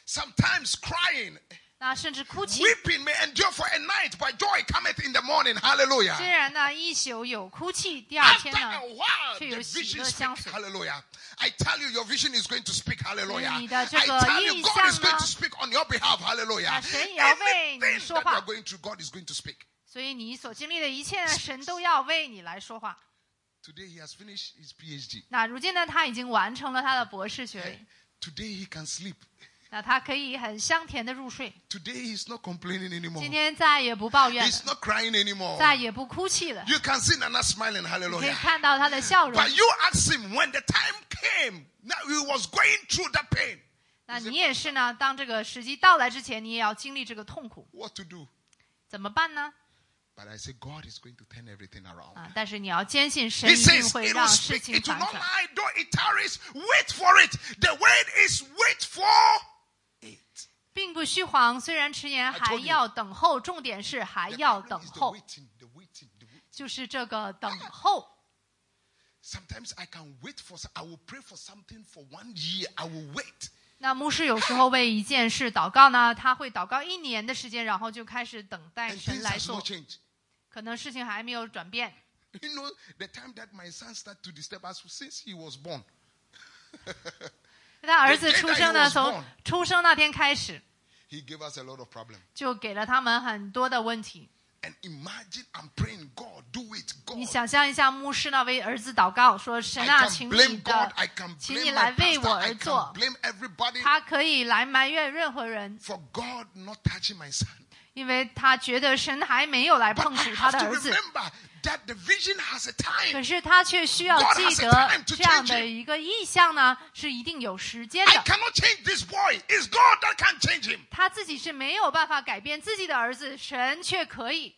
sometimes crying, 那甚至哭泣。 weeping may endure for a night, but joy cometh in the morning. Hallelujah. 虽然呢一宿有哭泣，第二 After 天呢 a while, 却 the 有喜 vision 乐 speak. 相随。 Hallelujah. I tell you, your vision is going to speak. Hallelujah. 你的这 I 个 tell you, 意 God 向 is going 呢 to speak on your behalf. Hallelujah. 那神也要为你 Anything 说 that you 话 are going through, God is going to speak. 所以你所经历的一切呢，神都要为你来说话。 Today he has finished his PhD. 那如今呢，他已经完成了他的博士学位， Today he can sleep. 那他可以很香甜的入睡，Today he's not complaining anymore. 今天再也不抱怨了 He's，not crying anymore. 再也不哭泣了。You can see Nana smiling. 你可以 Hallelujah. 看到他的笑容 But。you ask him when the time came, now he was going through that pain. 那你也是呢，当这个时机到来之前，你也要经历这个痛苦，What to do? 怎么办呢？But I say God is going to turn everything around. 啊，但是你要坚信神 He 一定 says 会 it will 让事 speak. 情 It will 反 not 转。lie, though it tarries. Wait for it. The word is wait for it. 并不虚晃，虽然迟延，还要等候。重点是还 The 要 problem 等 is the 候，waiting, the waiting, the waiting. 就是这个等候。Sometimes I can wait for. some- I will pray for something for one year. I will wait. 那牧师有时候为一件事祷告呢，他会祷告一年的时间，然后就开始等待 And 神 things 来 has 做。changed. 可能事情还没有转变。 You know, the time that my son started to disturb us since he was born. 他儿子 The day 出 that 生 he 呢， was 从 born 出生那天开始， He gave us a lot of problem. 就给了他们很多的问题。 And imagine I'm praying, God, do it, 你 God. 想象一下，牧师呢为儿子祷告说：“神 I 啊， can 请 blame 你 God. 的， I can 请你 blame 来 my 为 pastor. 我 I 而做 can。blame everybody 他可以来埋怨任何人， for God not touching my son. 因为他觉得神还没有来碰触他的儿子。可是他却需要记得，这样的一个意向呢，是一定有时间的。他自己是没有办法改变自己的儿子，神却可以。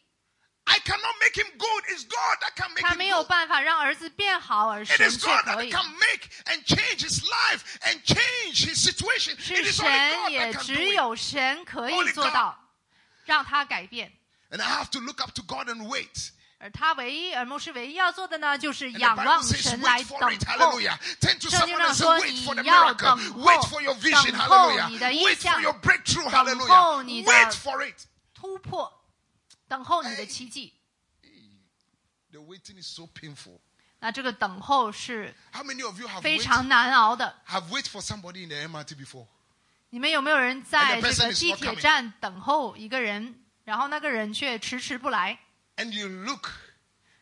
I cannot make him good. is God can make him. 他没有办法让儿子变好，而是 It is can make and change his life and change his situation. 是神，也只有神可以做到。让他改变。 And I have to look up to God and wait. 而他唯一，而牧师唯一要做的呢，就是 And the 仰 Bible 望 says, 神来 wait for 等 it. 候。 Hallelujah. Turn to 圣经 someone 上 and say, 说 wait for the 你要 miracle. 等候 Wait for your vision. 等候 Hallelujah. 你的意 Wait for 象 your breakthrough. 等候 Hallelujah. 你的 Wait for it. 突破，等候你的奇迹。 The waiting is so painful. 那这个等候是 How many of you have 非 wait, 常难熬的。 have wait for somebody in the MRT before? 你们有没有人在这个地铁站等候一个人，然后那个人却迟迟不来？And you look,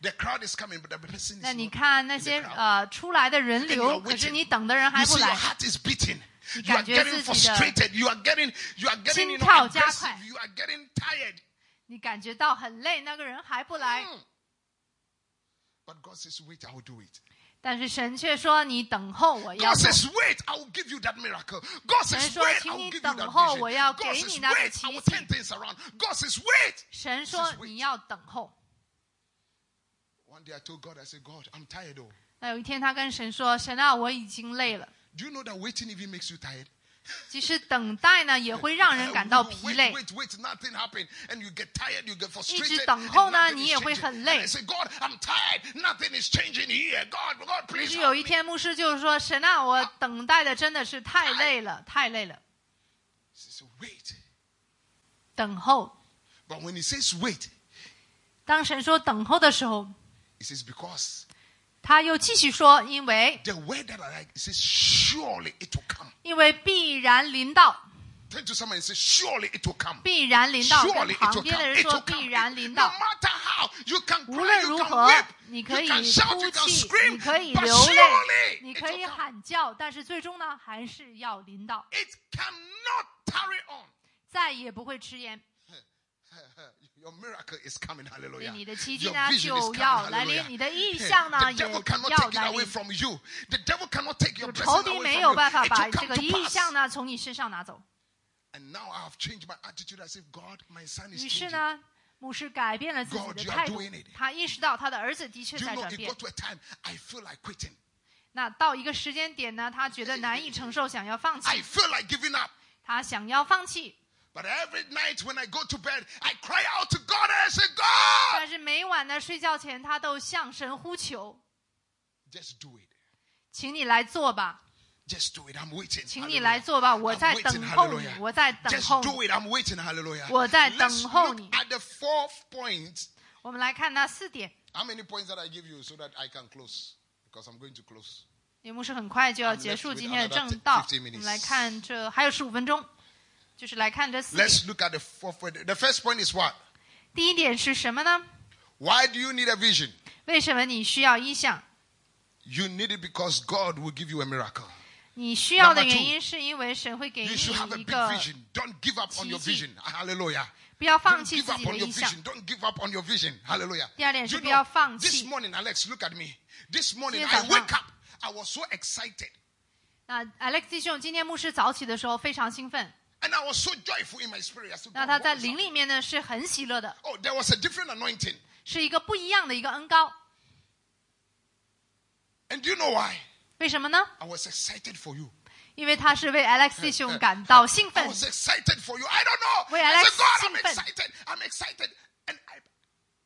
the crowd is coming, but the person is 那你看那些呃出来的人流可是你等的人还不 your 来，heart is beating. 你 You are 感觉 getting 自己的 frustrated. You are getting, you are getting, you 心跳加.快。You are getting tired. 你感觉到很累，那个人还不来，Mm. But God says, wait, I will do it. 但是神却说你等候，我要 God says, wait, I will give you that miracle. God says, wait, I will give you that 候，vision. 我要 God 给 says, 你那个 wait, I will 迹 turn。things around. God says, wait. 神说.你要等候。One day I told God, I said, God, I'm tired. Oh. 那有一天他跟神说：“神啊，我已经累了。Do you know that waiting even makes you tired? 其实等待呢，也会让人感到疲 累。一直等候呢，你也会很累。是有一天牧师就是说：“神啊，我等待的真的是太累了，太累了。”：“wait，等候。”当神说等候的时候，：“because。”他又继续说：因为 the word that I like, it says, surely it will come. 因为必然临到，Turn to someone and say, surely it will come. 必然临到。Surely it 旁 will 边的 come. 人 It 说 will 必 come. 然临 No 到。matter how, you can 无 cry, 论 you 如 can 何你 you 可以 can shout, 哭 you can 泣，scream, 你可以 but 流 surely 泪，你 it 可 will 以 come. 喊叫，但是最终呢，还是要临到，It cannot tarry on. 再也不会迟延。你的奇迹呢就要来临，你的意象呢也要来临。头敌没有办法把这个意象呢从你身上拿走。于是呢，牧师改变了自己的态度，他意识到他的儿子的确在转变。那到一个时间点呢，他觉得难以承受，想要放弃。他想要放弃。But every night when I go to bed, I cry out to God and I say, God, 但是每晚呢睡觉前，他都向神呼求， just do it. 请你来做吧， Just do it. I'm waiting. 请你来做吧，我 I'm 在 waiting. 等候你 Hallelujah.，我在等 Just 候 do 你。 it. I'm waiting. Hallelujah. 我在 Let's 等候 look 你。 at the fourth point. 我们来看那四点， How many points that I give you so that I can close? Because I'm going to close. 节目是很快就要 I'm 结 left 束 with 今天的 another 正道。 15我 minutes. 们来看这还有十五分钟， 就是来看这四点。 Let's look at the fourth point. The first point is what? 第一点是什么呢？ Why do you need a vision? 为什么你需要意向？ You need it because God will give you a miracle. 你需要的 Number two，原因是因为神会给 You 你 should have a 一 big 个， vision. Don't give up on your 奇迹。 vision. Hallelujah. 不要放 Don't 弃 give 自 up 己的 on your 意向。 vision. Don't give up on your vision. Hallelujah. 第二点是 You 不要 know, 放 this 弃。 morning, Alex, look at me. This morning, 今天 I 早上。 wake up. I was so excited. 那 Alex 弟兄今天牧师早起的时候非常兴奋， And I was so joyful in my spirit. I said, 那 God, 他 what 在 is 灵 happening? 里面呢是很喜乐的， Oh, there was a different anointing. 是一个不一样的一个恩高。 And do you know why? 为什么呢？ I was excited for you. 因为他是为 Alex 弟兄感到兴 I 奋， was excited for you. I don't know. Wait, I Alex, said, God, I'm 兴奋。 excited. I'm excited. And I,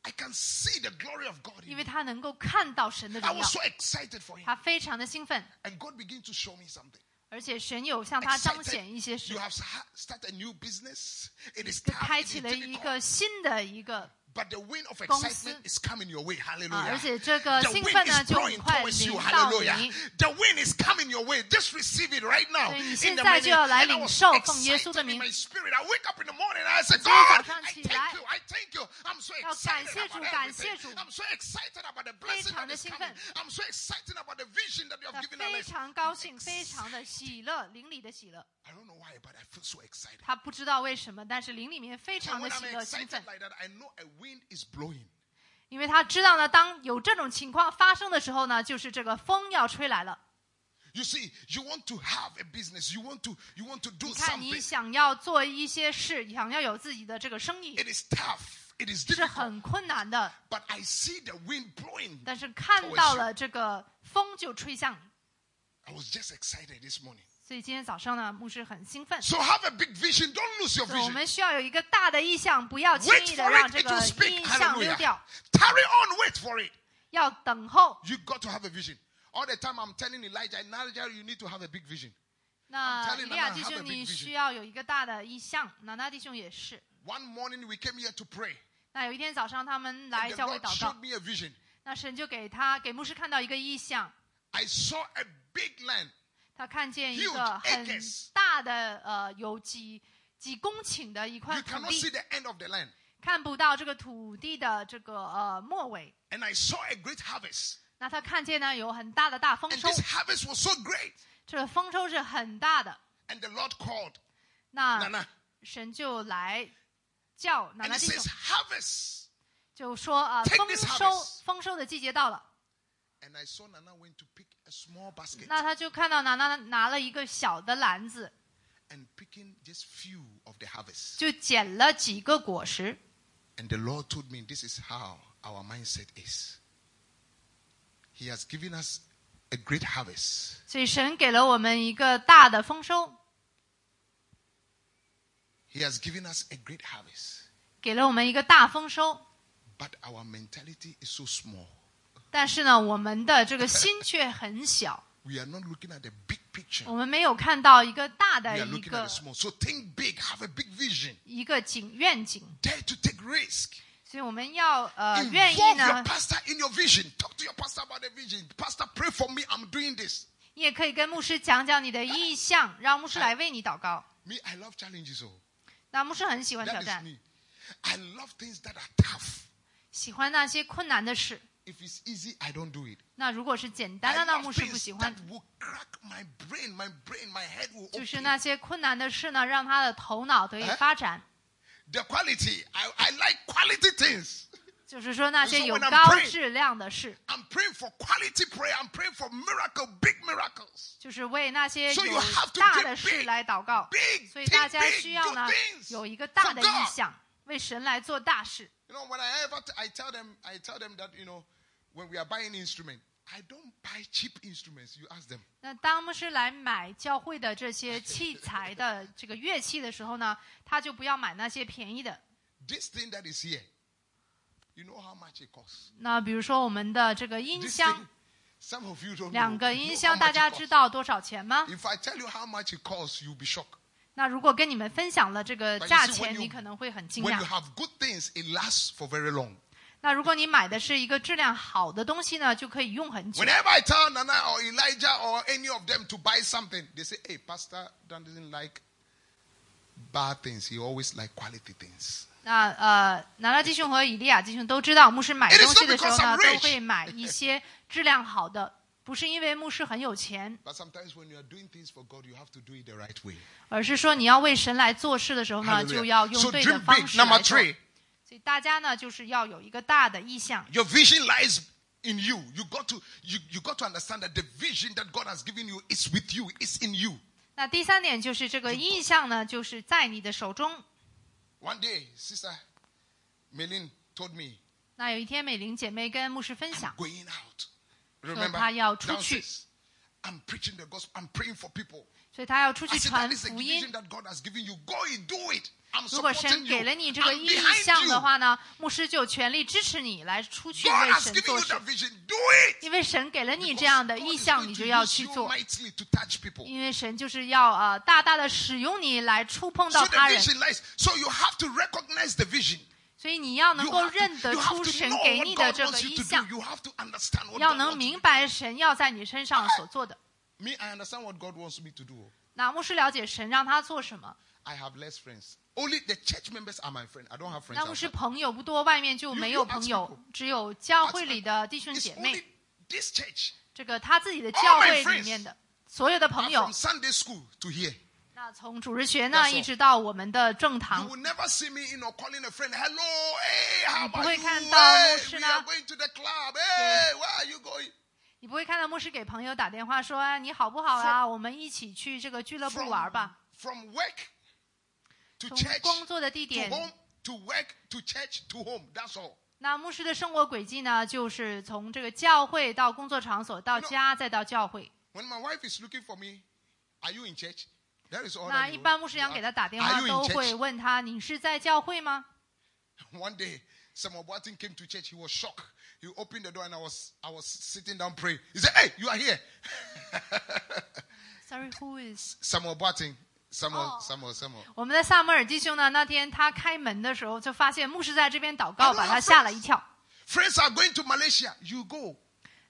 I can see the glory of God 因 in 为 me. 他能够看到神的 I 荣耀 was，so excited for him. 他非常的兴奋， And God began to show me something. 而且神有向他彰显一些 You 事，have started a new business. It is 就开启了一个新的一个 But the wind of 公司。 excitement is coming your way. 啊， Hallelujah. 而且这个 The 兴 wind 奋呢 is 就很 blowing 快 towards 临 you. 到 Hallelujah. 你， The wind is coming your way. Just receive it right now. 所以你 In 现 the 在就 morning. 要来 And I 领 was 受，奉耶稣 excited 的 in 名 my。spirit. I wake up in the morning and I said, 今天 God, 早上 I 起 thank 来 you. I thank you. I'm so 要 excited 感谢 about 主，感谢 everything. 主。 I'm so excited about the blessing 非常 that 的 is 兴 coming. 奋。 I'm so excited about the vision that you 他 have given 非 us. 常高兴，非常的喜乐，灵里的喜乐。 I don't know why, but I feel so excited. 他不知道为什么，但是灵里面非 So 常的 when 喜 I'm 乐、兴 excited 奋， like that, I know a wind is blowing. 因为他知道呢，当有这种情况发生的时候呢，就是这个风要吹来了。 You see, you want to have a business. You want to, you want to do 你看，你 something. 想要做一些事，想要有自己的这个生意， It is tough. It is 是 difficult. 很困难的。 But I see the wind blowing. 但是看到了这个风就吹向你， I was just excited this morning. 所以今天早上呢，牧师很兴奋。 So have a big vision. Don't lose your 所以我 vision. 们需要有一个大的意向，不要轻 Wait 易的 for 让 it. 这 It 个 will speak. 意向溜 Hallelujah. 掉， Carry on. Wait for it. 要等候。 You got to have a vision. All the time I'm telling Elijah, Elijah, you need to have a big vision. 那 I'm telling 以利亚 Nana, 弟 have a 兄， big 你 vision. 需要有一个大的意向。娜娜弟兄也是。 One morning we came here to pray. 那有一天早上，他们 And 来 the 教会 Lord 祷 showed 告， me a vision. 那神就给他给牧师看到一个意象， I saw a big land. 他看见一个很大的呃，有几几公顷的一 You 块土 cannot see 地，the end of the land. 看不到这个土地的这个呃末尾。And I saw a great harvest. 那他看见呢有很大的大丰 And 收，this harvest was so great. 这个丰收是很大的。And the Lord called 那神就来叫就说啊，丰收丰收的季节到了。And I saw Nana went to pick a small basket 那他就看到娜娜拿了一个小的篮子， and picking just few of the harvest. 就捡了几个果实。 And the Lord told me this is how our mindset is. He has given us a great harvest. 所以神给了我们一个大的丰收， He has given us a great harvest. 给了我们一个大丰收。 But our mentality is so small. 但是呢，我们的这个心却很小，We are not looking at the big picture. 我们没有看到一个大 We 的 are 一 looking at 个 the small. So think big, have a big vision. 一个景愿景。Dare to take risk. 所以我们要呃愿意 Involve 呢 your，pastor in your vision. Talk to your pastor about the vision. Pastor, pray for me. I'm doing this. 你也可以跟牧师讲讲你的意向，让牧师来为你祷告。Me, I love challenges. Oh, 那牧师很喜欢挑 that is 战，me. I love things that are tough. 喜欢那些困难的事。If it's easy, I don't do it. 那如果是简单的，那牧师不喜欢就是那些困难的事呢，让他的头脑得以哎发展。The quality. I, I like quality things. 就是说那些有高质量的事，I'm praying for quality prayer. I'm praying for miracle, big miracles. 就是为那些有大的事来祷告。所以大家需要呢有一个大的意向，为神来做大事。You know, when I ever, I tell them, I tell them that you know, when we are buying instrument, I don't buy cheap instruments. You ask them. 那当牧师来买教会的这些器材的这个乐器的时候呢，他就不要买那些便宜的。This thing that is here, you know how much it costs. 那比如说我们的这个音箱 thing,，some of you don't 两.个音箱，大家知道多少钱吗？If I tell you how much it costs, you'll be shocked. 那如果跟你们分享了这个价钱你可能会很惊 When you 讶。have good things, it lasts for very long. 那如果你买的是一个质量好的东西呢，就可以用很久。Whenever I tell Nana or Elijah or any of them to buy something, they say, "Hey, Pastor Dan doesn't like bad things. He always like quality things." 那呃，拿拉弟兄和以利亚弟兄都知道，牧师买东西的时候呢，都会买一些质量好的，不是因为牧师很有钱.而是说你要为神来做事的时候呢，就要用对的方式 Number 来做。three, 所以大家呢，就是要有一个大的意向。your vision lies in you. You got to you, you got to understand that the vision that God has given you is with you. It's in you. 那第三点就是这个意向呢，就是在你的手中。One day, Sister Melin told me, 那有一天，美玲姐妹跟牧师分享，going out. Remember? 她要出去。I'm preaching the gospel. I'm praying for people. 所以他要出去传 the 福音 vision。that God has given you. Go and do it. 如果神给了你这个意向的话呢，牧师就全力支持你来出去为神做事.因为神给了你这样的意向你 to 就要去 you 做。to. 因为神就是要呃大大的使用你来触碰 So 到他人，所以你要能够认得出神给你的这个印象要能明白神要在你身上所做的。那牧师了解神让他做什么？I have less friends. Only the church members are my friends 那牧师朋友不多外面就没有朋友只有教会里的弟兄姐妹。Discharge 这个他自己的教会里面的所有的朋友。sunday school to hear 那从主日学呢一直到我们的正堂你不会看到牧师呢。你不会看到牧师给朋友打电话说啊你好不好啊？我们一起去这个俱乐部玩吧。from work to 从工作的地 to 点，home to work to church to home. That's all. 那牧师的生活轨迹呢，就是从这个教会到工作场所，到家再到教会。When my wife is looking for me, Are you in church? That is all. 那 that 一 you- 般牧师 you 娘给 ask. 他打电 Are 话 you 都 in 会 church? 问他：“你是在教会吗 One day, Samuel Boating came to church. He was shocked. He opened the door and I was I was sitting down praying. He said, "Hey, you are here." ？”Sorry, who is？ Samuel Boating. Samuel, Oh. Samuel, Samuel. 我们的萨姆尔弟兄呢？那天他开门的时候，就发现牧师在这边祷告， I don't 把他 have 吓了一跳。 Friends are going to Malaysia. You go.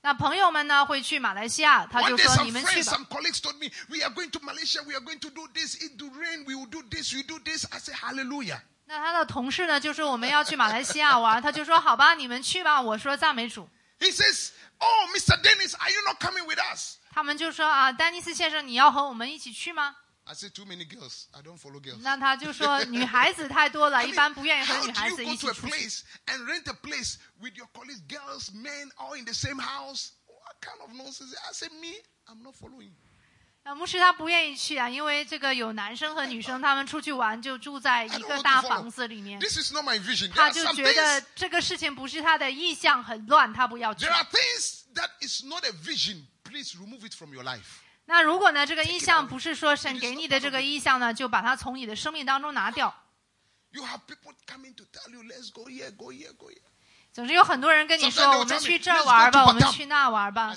那朋友们呢会去马来西亚，他就 day, 说：“ some 你们去 friends, 吧。some colleagues told me, "We are going to Malaysia. We are going to do this. It do rain. We will do this. We do this." I say, "Hallelujah." ”那他的同事呢就说：“我们要去马来西亚玩。”他就说：“好吧，你们去吧。”我说：“赞美主。He says, "Oh, Mr. Dennis, are you not coming with us?" ”他们就说：“啊，丹尼斯先生，你要和我们一起去吗 I said, "Too many girls. I don't follow？” girls. 那他就说：“女孩子太多了， I 一 mean, 般不愿意和 how 女 do 孩 you 子 go 一 to 起 a 出去。 place and rent a place with your colleagues, girls, men, all in the same house? What kind of nonsense? I said, me, I'm not following. ”那牧师他不愿意去啊，因为这个有男生和女生，他们出去玩就住在一个大房子里面， This is not my vision. There 他 are 就 some 觉得 things, 这个事情不是他的意向，很乱，他不要去 there。are things that is not a vision. Please remove it from your life. 那如果呢，这个意象不是说神给你的这个意象呢，就把它从你的生命当中拿掉。总之有很多人跟你说，我们去这玩吧，我们去那玩吧。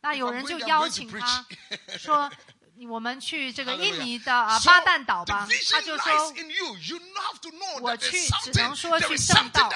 那有人就邀请他 说，我们去这个印尼的啊巴旦岛吧。他就说，我去只能说去圣道。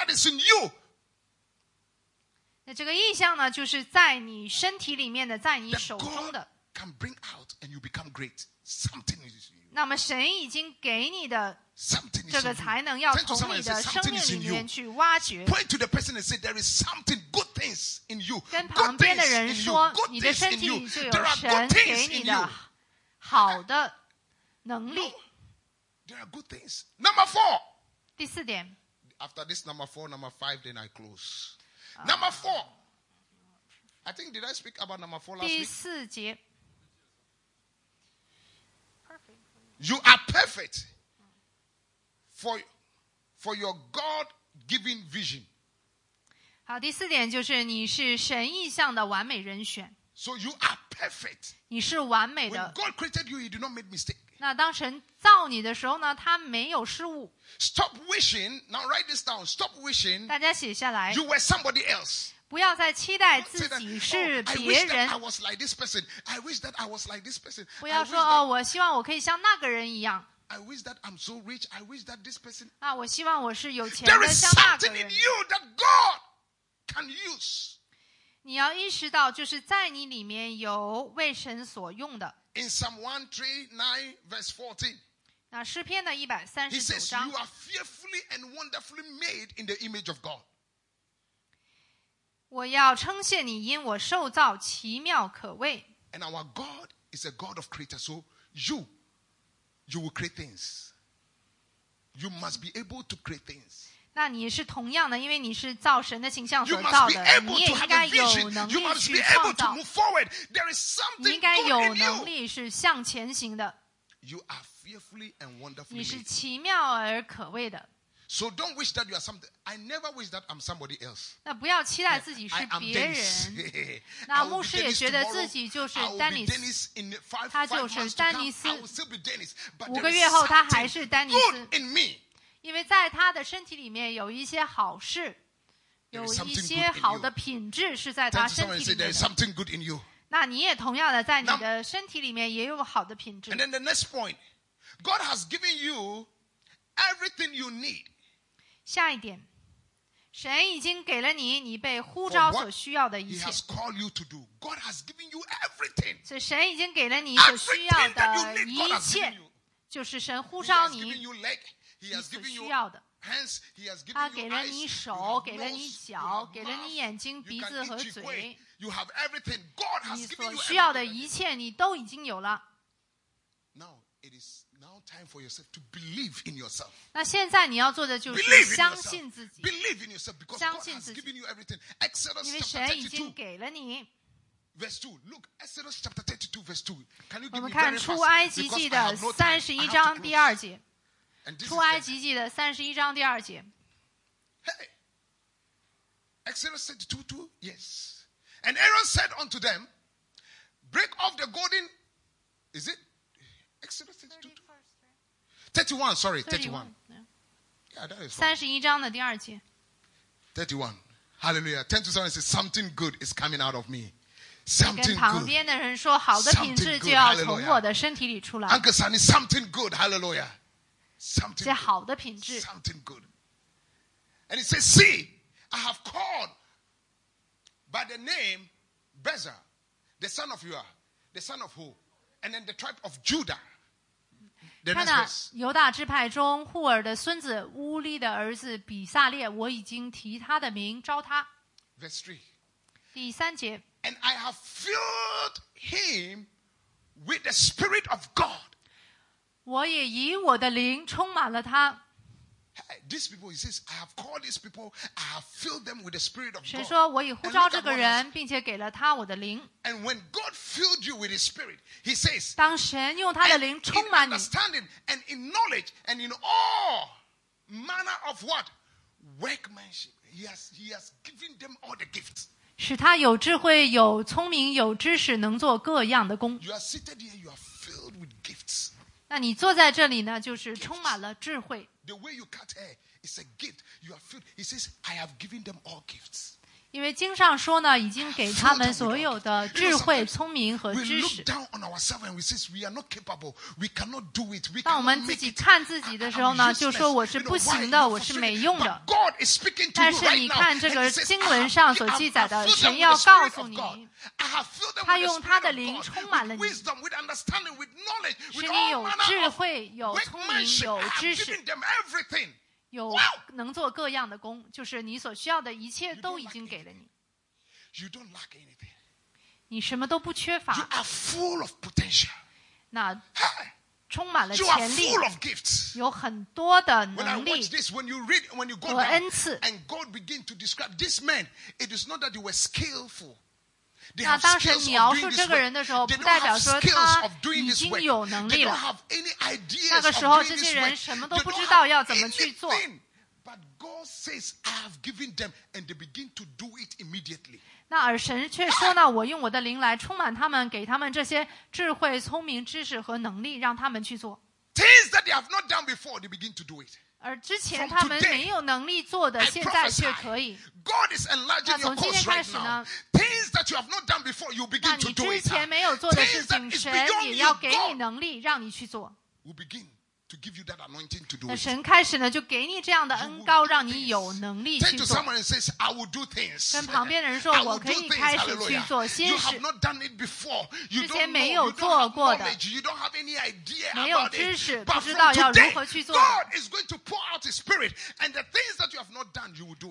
那这个意向呢，就是在你身体里面的，在你 that 手中 God 的。 can bring out and you become great. Something is in you. 那么神已经给你的 Something is 这 in 个 you. 才能，要 Turn to 从 someone 你 and 的 say, 生 something 命 is 里 in 面 you. 去挖掘。 Point to the person and say, there is something, good things in you. 跟 Good 旁边的 things 人 in you. 说， Good 你的 things 身 in 体 you. 里就有 There are 神 good 给 things 你 in 的 you. 好的能力 No.。There are good things. Number four. 第四点， After this number four, number five, then I close. Number four. I think did I speak about number four last 第 week? 四节， You are perfect for, for your God-given vision. 好，第四点就是你是神意象的完美人选， So you are perfect. 你是完美 When 的。 God created you, He did not make mistake. 那当神造你的时候呢，他没有失误。Stop wishing. Now write this down. Stop wishing 大家写下来，you were somebody else. 不要再期待自己 "Oh, 是别人 I。was like this person. I wish that I was like this person. 不要说哦，我希望我可以像那个人一样 I wish that I'm so rich. I wish that this person. 啊，我希望我是有钱的，像那个人那个 something in 人。you that God can use. 你要意识到，就是在你里面有为神所用的。In Psalm 139, verse 14, 那诗篇的一百三 he 十九 says, 章 You，are fearfully and wonderfully made in the image of God. 我要称谢你，因我受造奇妙可畏。 And our God is a God of creators. So you, you will create things. You must be able to create things. 那你是同样的，因为你是造神的形象所造的，你也应该有能力去创造，move forward. There is 你应该有能力是向前行的，You are fearfully and wonderfully 你是奇妙而可畏的。So don't wish that you are something. I never wish that I'm somebody else. 那不要期待自己是别人。那牧师也觉得自己就是 Dennis in five, 他就是丹尼斯。五个月后他还是丹尼斯.因为在他的身体里面有一些好事，有一些好的品质是在他身体里面 something good in you. 那你也同样的在你的身体里面也有好的品质 And。then the next point God has given you everything you need 下一点，神已经给了你你被呼召所需要的一 He 切，has called you to do. God has given you everything. 所以神已经给了你所需要的一切，就是神呼召你你所需要的，他给了你手，给了你脚，给了你眼睛、鼻子和嘴。你所需要的一切，你都已经有了。那现在你要做的就是相信自己，相信自己，因为神已经给了你。我们看《出埃及记》的三十一章第二节。出 is 埃 the- 及记的三十一章第二节。 Hey. Exodus 32, 2? Yes. And Aaron said unto them, Break off the golden Is it Exodus 32? 31, sorry, 31. Yeah, that is fine. 三十一章的第二节。 31. Hallelujah. 10 to 7 says, Something good is coming out of me. 跟 Something 旁 good. 边的人说，好的品质 Something good, 就要 hallelujah 从我的身体里出来， Uncle Sunny, something good. Hallelujah. Something 这 good. 好的品质。 Something good. And he says, See, I have called by the name Bezar, the son of Ua, the son of who? And then the tribe of Judah. The 看 next 那 verse. 犹大支派中户尔的孙子乌利的儿子比萨列，我已经提他的名招他。 Verse 3. 第三节， And I have filled him with the Spirit of God. 我也以我的灵充满了他。 Hey, These people, he says, I have called these people, I have filled them with the Spirit of 神 God. 说，我已呼 And 召 look 这 at 个 what 人，并且给了他我的灵。 And when God filled you with His Spirit, He says, 当神用他的 and 灵 in 充满你， understanding and in knowledge and in all manner of what workmanship, He has He has given them all the gifts. 使他有智慧、有聪明、有知识，能做各样的工。 You are seated here, you are filled with gifts. 那你坐在这里呢，就是充满了智慧。The way you cut hair is a gift. You are filled. He says, I have given them all gifts. 因为经上说呢已经给他们所有的智慧聪明和知识当我们自己看自己的时候呢就说我是不行的我是没用的但是你看这个经文上所记载的神要告诉你他用他的灵充满了你使你有智慧有聪明有知识有能做各样的工，就是你所需要的一切都已经给了你，You don't lack anything. 你什么都不缺 You 乏，are full of potential. 那充满了潜力.有很多的能力。you you down, 恩赐。and God begin to describe this man, it is not that they were skillful. 那当时描述这个人的时候，不代表说他已经有能力了。那个时候这些人什么都不知道要怎么去做。anything. But God says, I have given them, and they begin to do it immediately. 那而神却说呢，我用我的灵来充满他们，给他们这些智慧、聪明、知识和能力，让他们去做。而之前他们没有能力做的现在却可以。从今天开始呢那你之前没有做的事情神也要给你能力让你去做。神开始呢，就给你这样的恩膏，让你有能力去做。跟旁边的人说，我可以开始去做新事。之前没有做过的。没有知识，不知道要如何去做。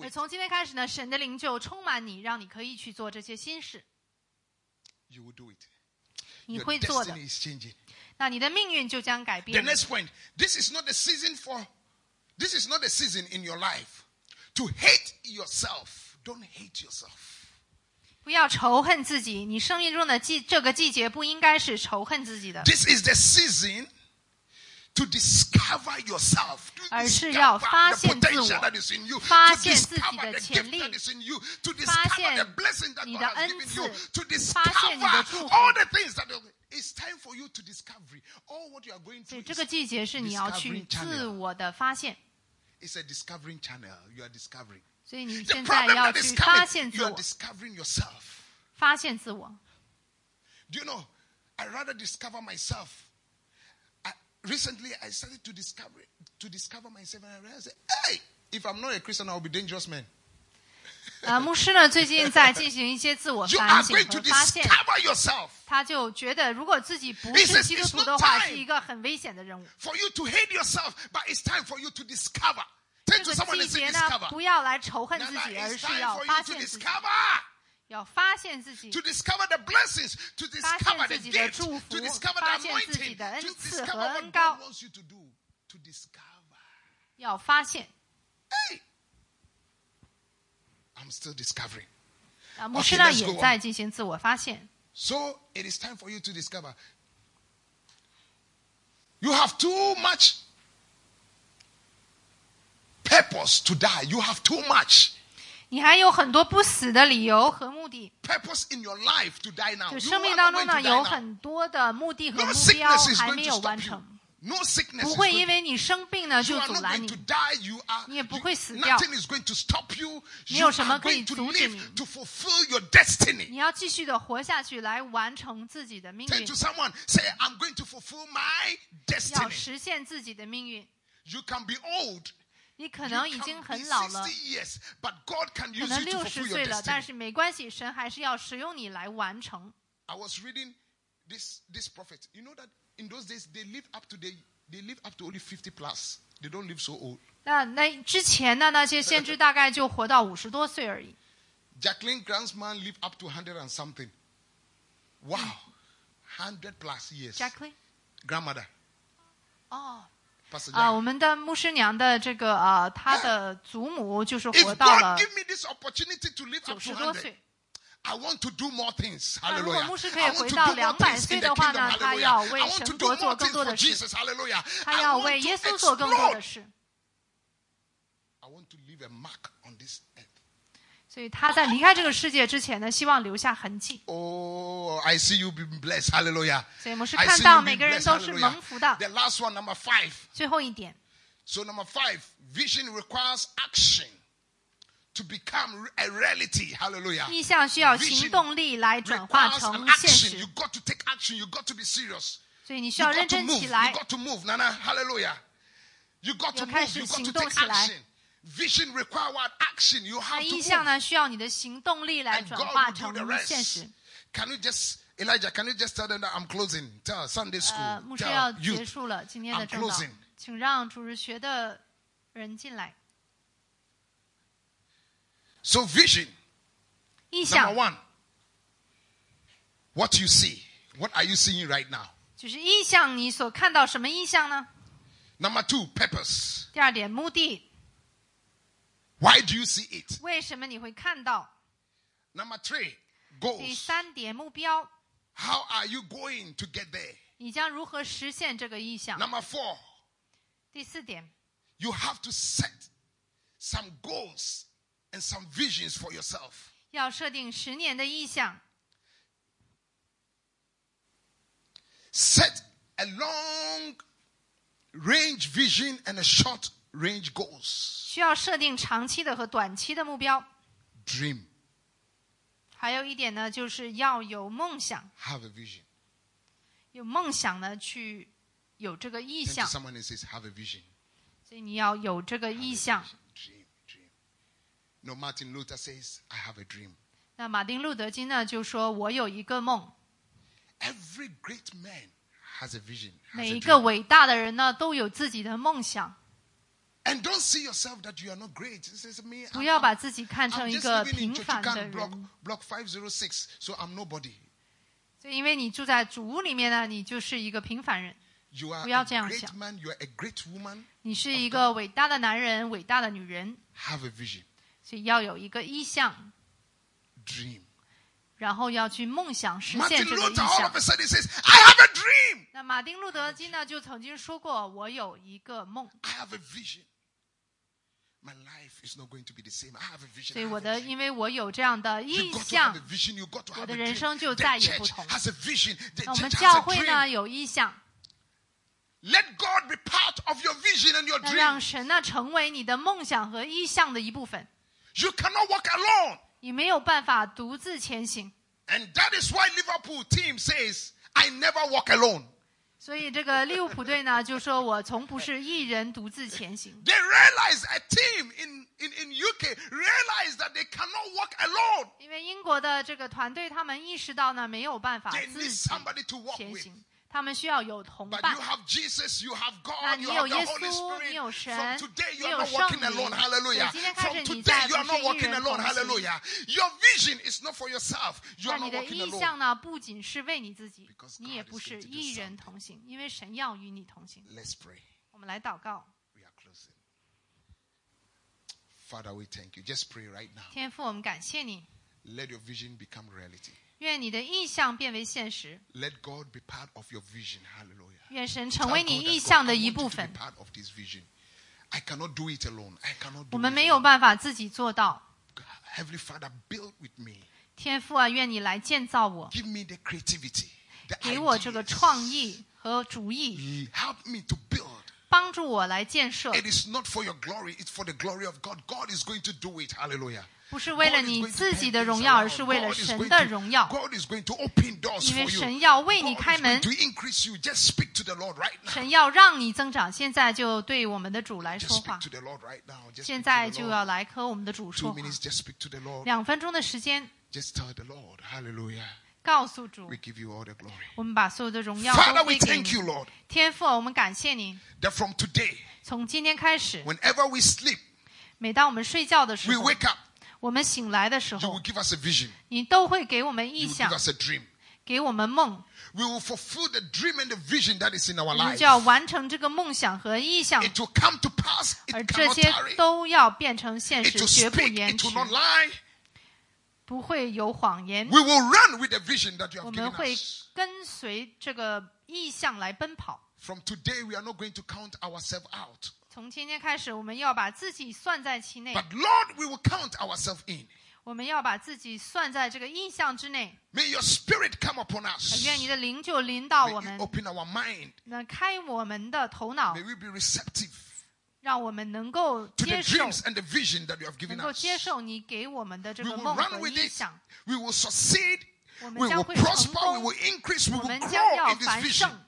从今天开始呢，神的灵就充满你，让你可以去做这些新事。You will do it. 你会做的。那你的命运就将改 The 变。 next point this is not the season for, this is not the season in your life to hate yourself. Don't hate yourself. 不要仇恨自己，你生命中的季这个季节不应该是仇恨自己的， This is the season to discover yourself, to 而是 discover 要发 the 现自我， potential that is in you, 发 to 现自己 discover 的 the 潜 gift 力， that is in you, to 发 discover 现 the blessing that 你 God 的 has 恩 given 赐 you, to 发现你的 discover 祝福 all the things that it's time for you to discover. All what you are going 所以 through 这个 is, 季节是你要去 discovering channel 自我的发现， it's a discovering channel. You are discovering. 所以你 The 现在 problem 要 that is 去发 coming, 现自 you are 我， discovering yourself. 发现自我。 Do you know? I rather discover myself. I, recently, I started to discover to discover myself, and I realized, hey, if I'm not a Christian, I'll be a dangerous man. 呃，牧师呢最近在进行一些自我反省和发现，他就觉得如果自己不是基督徒的话，是一个很危险的任务。For you to hate yourself, but it's time for you to discover. 这个季节呢，不要来仇恨自己，而是要发现自己，要发现自己 To，discover the blessings, to 发 discover 现 the 自己的祝福 to discover 发 the 现自己 anointing, 的恩 to 赐 discover 和 what 恩 God 高，wants you to do. To discover. 要发现。Hey! I'm still discovering. 啊，牧 Okay, 师呢 let's 也 go on. 在进行自我发现。 So it is time for you to discover. You have too much purpose to die. You have too much. 你还有很多不死的理由和目的。 Purpose in your life to die now. 就 You 生命 are 当 not 中 going 呢， to 有 die now. 很多的目的和 No 目标 sickness is 还 going 没 to 有 stop 完 you. 成， No sickness 不 is 会 going 因为你生病呢 You 就 are 阻 not 拦 going 你 to。die. You are. 你也不 you- 会死掉。 nothing is going to stop you. 没 You 有什么 are 可以 going to 阻止 live 你。 to fulfill your destiny. 你要继续的活下去，来完成自己的命 Turn 运 to，someone. Say, I'm going to fulfill my 要 destiny. 实现自己的命运。 You can be old. 你可 You 能已 can 经 be 很老了 60，years, but God can 可 use 能 you to 六 fulfill 十 your 岁了，但 destiny. 是没关系，神还是要使用你来完成。 I was reading this this prophet. You know that in those days they live up to they they live up to only 50 plus. They don't live so old. 那那之前的那些先知大概就活到五十多岁而已。 Jacqueline Grandsman lived up to 100 and something. Wow. 100 plus years. Jacqueline， Grandmother. 哦， Pastor 啊， Jack. 我们的牧师娘的这个呃，她的祖母就是 If 活到了 God give me this opportunity to live 九 up 十 to 多 100, 岁。 I want to do more things. 那如果 Hallelujah. 牧师可以 I want 回 to 到 do more 两百 things 岁 in the 的话 kingdom. 呢，他 Hallelujah. 要 I 为 want to 神 do 国 more 做更 things 多 for 的事， Jesus. Hallelujah. 他 I 要 want 为 to 耶稣做更多 explode. 的事。 I want to leave a mark on this earth. 所以他在离开这个世界之前呢，希望留下痕迹。 Oh, I see you being blessed. Hallelujah. 所以牧师 I 看 see 到 you 每 being 个人 blessed. 都是 Hallelujah. 蒙福的。 The last one, number five. 最后一点， So, number five, vision requires action to become a reality. Hallelujah. 意向需要 Vision 行动力来转化 Requires 成 an 现 action. You 实， got to take action. You got to be serious. 所以你需 You 要 got 认 to 真 move. 起 You 来。 got to move. Nana, hallelujah. You got to 要开 move. 始 You got to 行动 take 起来。 action. Vision requires what? action. You 那 have to 意 move. 向呢，需要你的行动力来 And 转 God 化 will do 成 the 现 rest. 实。 Can you just, Elijah, can you just tell them that I'm closing? Tell Sunday 呃， school. 牧师要 Tell 结 youth. 束了今天的 I'm 正道 closing.，请让主日学的人进来。 So, vision. 意 Number 向 one, what you see. What are you seeing right now? 就是意向，你所看到什么意向呢？ Number two, purpose. 第二点，目的， Why do you see it? 为什么你会看到？ Number three, 第 goals. 三点，目标， How are you going to get there? 你将如何实现这个意向？ Number four, 第四点， you have to set some goals and some visions for yourself. 要设定十年的意向， Set a long range vision and a short range goals. 需要设定长期的和短期的目标。 Dream. 还有一点呢，就是要有梦想， Have a vision. 有梦想呢，去有这个意 Turn 向 to，someone and says, have a vision. 所以你要有这个 Have a 意向。 vision. Dream, dream. No, Martin Luther says, I have a dream. 那马丁路德金呢就说：“我有一个梦。 Every great man has a vision. ”has 每 a 一个 dream. 伟大的人呢都有自己的梦想， And don't see yourself that you are not great. It says, me, 不 I'm, 要 I'm, 把自己看 I'm 成一 just 个 living in 平凡的 Chochukan block, 人。 block 506, so I'm nobody. 所以，因为你住在主屋里面呢，你就是一个平凡人。 You are 不要 a 这样 great 想。 man. You are a great woman. 你是一个伟大的男人，伟大的女人， Have a vision. 所以要有一个意向，Dream. 然后要去梦想实现这个意 Luther all 向 of。a sudden says, I have a dream. 那马丁路德金呢，就曾经说过：“我有一个梦。I have a vision. My life is not going to be the same. I have a ” vision. 所以我的，因为我有这样的意向我的人生就再也不同。那我们教会呢有意向，Let God be part of your vision and your dream. 让神呢成为你的梦想和意向的一部分。You cannot walk alone. 你没有办法独自前行， And that is why Liverpool team says, I never walk alone. 所以这个利物浦队呢就说：“我从不是一人独自前行。 They realize a team in, in, in UK realize that they cannot walk alone. ”因为英国的这个团队，他们意识到呢没有办法 They 自 need 己 somebody to walk 前 with. 行， 他们需要有同 But 伴 you。have Jesus, you have 那 God, 你 you 有 have the 耶 Holy 稣， Spirit. 你有 From 神， today, 你 you are 有 not 圣 walking 灵。 alone. 所 Hallelujah. 以今天开 From 始，你 today, 再 you 不 are 是 not 一 walking 人 alone. 同行。 Hallelujah. Your vision is not for yourself. You 那 are 你 not 的 walking 意 alone. 向呢，不仅是为你自己 Because，你也 God 不 is 是 going to do 一人 something. 同行，因为神要与你同行。 Let's pray. 我们来祷告， We are closing. Father, we thank you. Just pray right now. 天父，我们感谢你， Let your vision become reality. 愿你的意向变为现实， Let God be part of your vision. Hallelujah. 愿神 Tell 成为 God 你 that 意 God, 向 I 的 want 一 you 部 to be 分。 part of this vision. I cannot do it alone. I cannot do 我们 it 没有 alone. 办法自己做到， God, Heavenly Father, build with me. 天父啊，愿你来建造我， Give me the creativity, the 给我这个 ideas. 创意和主意， Help me to build. 帮助我来建设， It is not for your glory, it's for the glory of God. God is going to do it. Hallelujah. 不是为了 God is 你 going to 自己 turn 的 things 荣耀，而 around. 是为了 God is 神 going 的 to- 荣耀。 God is going to open doors 因为 for you. 神要为你 God 开 is 门 going to increase you. Just speak to the Lord right now. 神要让你增长，现在就对我们的主来 Just 说 speak 话 to。the Lord right now. Just 现 speak 在 to the 就 Lord. 要来和我们的主 Two 说话。 minutes, just speak to the Lord. 两分钟的时间， Just tell the Lord. Hallelujah. 告诉主 We，give you all the glory. 我们把所有的荣耀 Father, 都 we 归给 thank you, 你。 Lord, 天父，我们感谢你。 that from today, 从今天开始， whenever we sleep, 每当我们睡觉的时 we 候， wake up, 我们醒来的时 you 候 will，give us a vision. 你都会给我们意 You will 象 give，us a dream. 给我们梦， We will fulfill the dream and the vision that is in our 我们 life. 就要完成这个梦想和意象， It will come to pass. 而 It 这 cannot 些 tarry. 都要变成现 It 实， will 绝不 speak. 延 It 迟 will，not lie. 不会有谎言。 We will run with the vision that you 我 have 们 given 会 us. 跟随这个意象来奔跑。 From today, we are not going to count ourselves out. 从今天开始，我们要把自己算在其内， But Lord, we will count ourselves in. 我们要把自己算在这个意象之内。 May your spirit come upon 呃 us. 愿你的灵就临到 May 我 you 们， open our mind. 那开我们的头脑 May，we be receptive 让我们能够 to the 接受， dreams and the vision that you have 能 given 够 us. 接受你给我们的这 We 个 will 梦 run 和 with 意 it. 象。 We will succeed. 我 We 们将 will 会成 prosper. We 功， will increase. We 我 will 们将 grow 要 in this 繁 vision. 盛，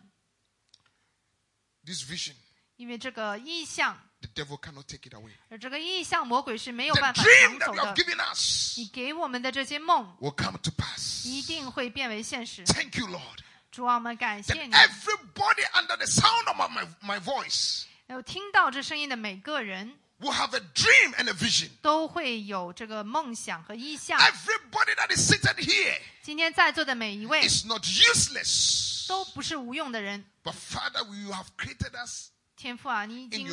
This vision, 因为这个意象， the devil cannot take it away. 而这个意象魔鬼是没有 The 办法 dream 抢 that 走 you have 的。 given us 你给我们的这些梦， will come to pass. 一定会变为现实。 Thank you, Lord. 主啊，我们感 That 谢你。 everybody under the sound of my, my voice 有听到这声音的每个人 will have a dream and a vision. 都会有这个梦想和意象。 Everybody that is seated here 今天在座的每一位 is not useless. 都不是无用的人。 But Father, you have created us 天赋啊，你已经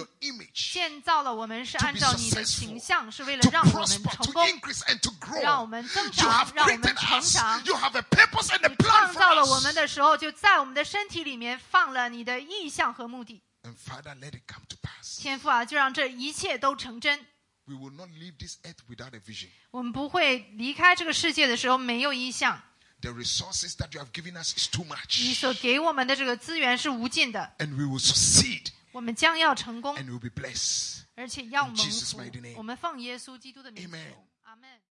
建造了我们，是按照你的形象，是为了让我们成功，让我们增长，让我们成长。你创造了我们的时候，就在我们的身体里面放了你的意象和目的。天赋啊，就让这一切都成真。我们不会离开这个世界的时候没有意象。The resources that you have given us is too much。你所给我们的这个资源是无尽的。And we will succeed。我们将要成功，而且要蒙福。我们放耶稣基督的名，阿门。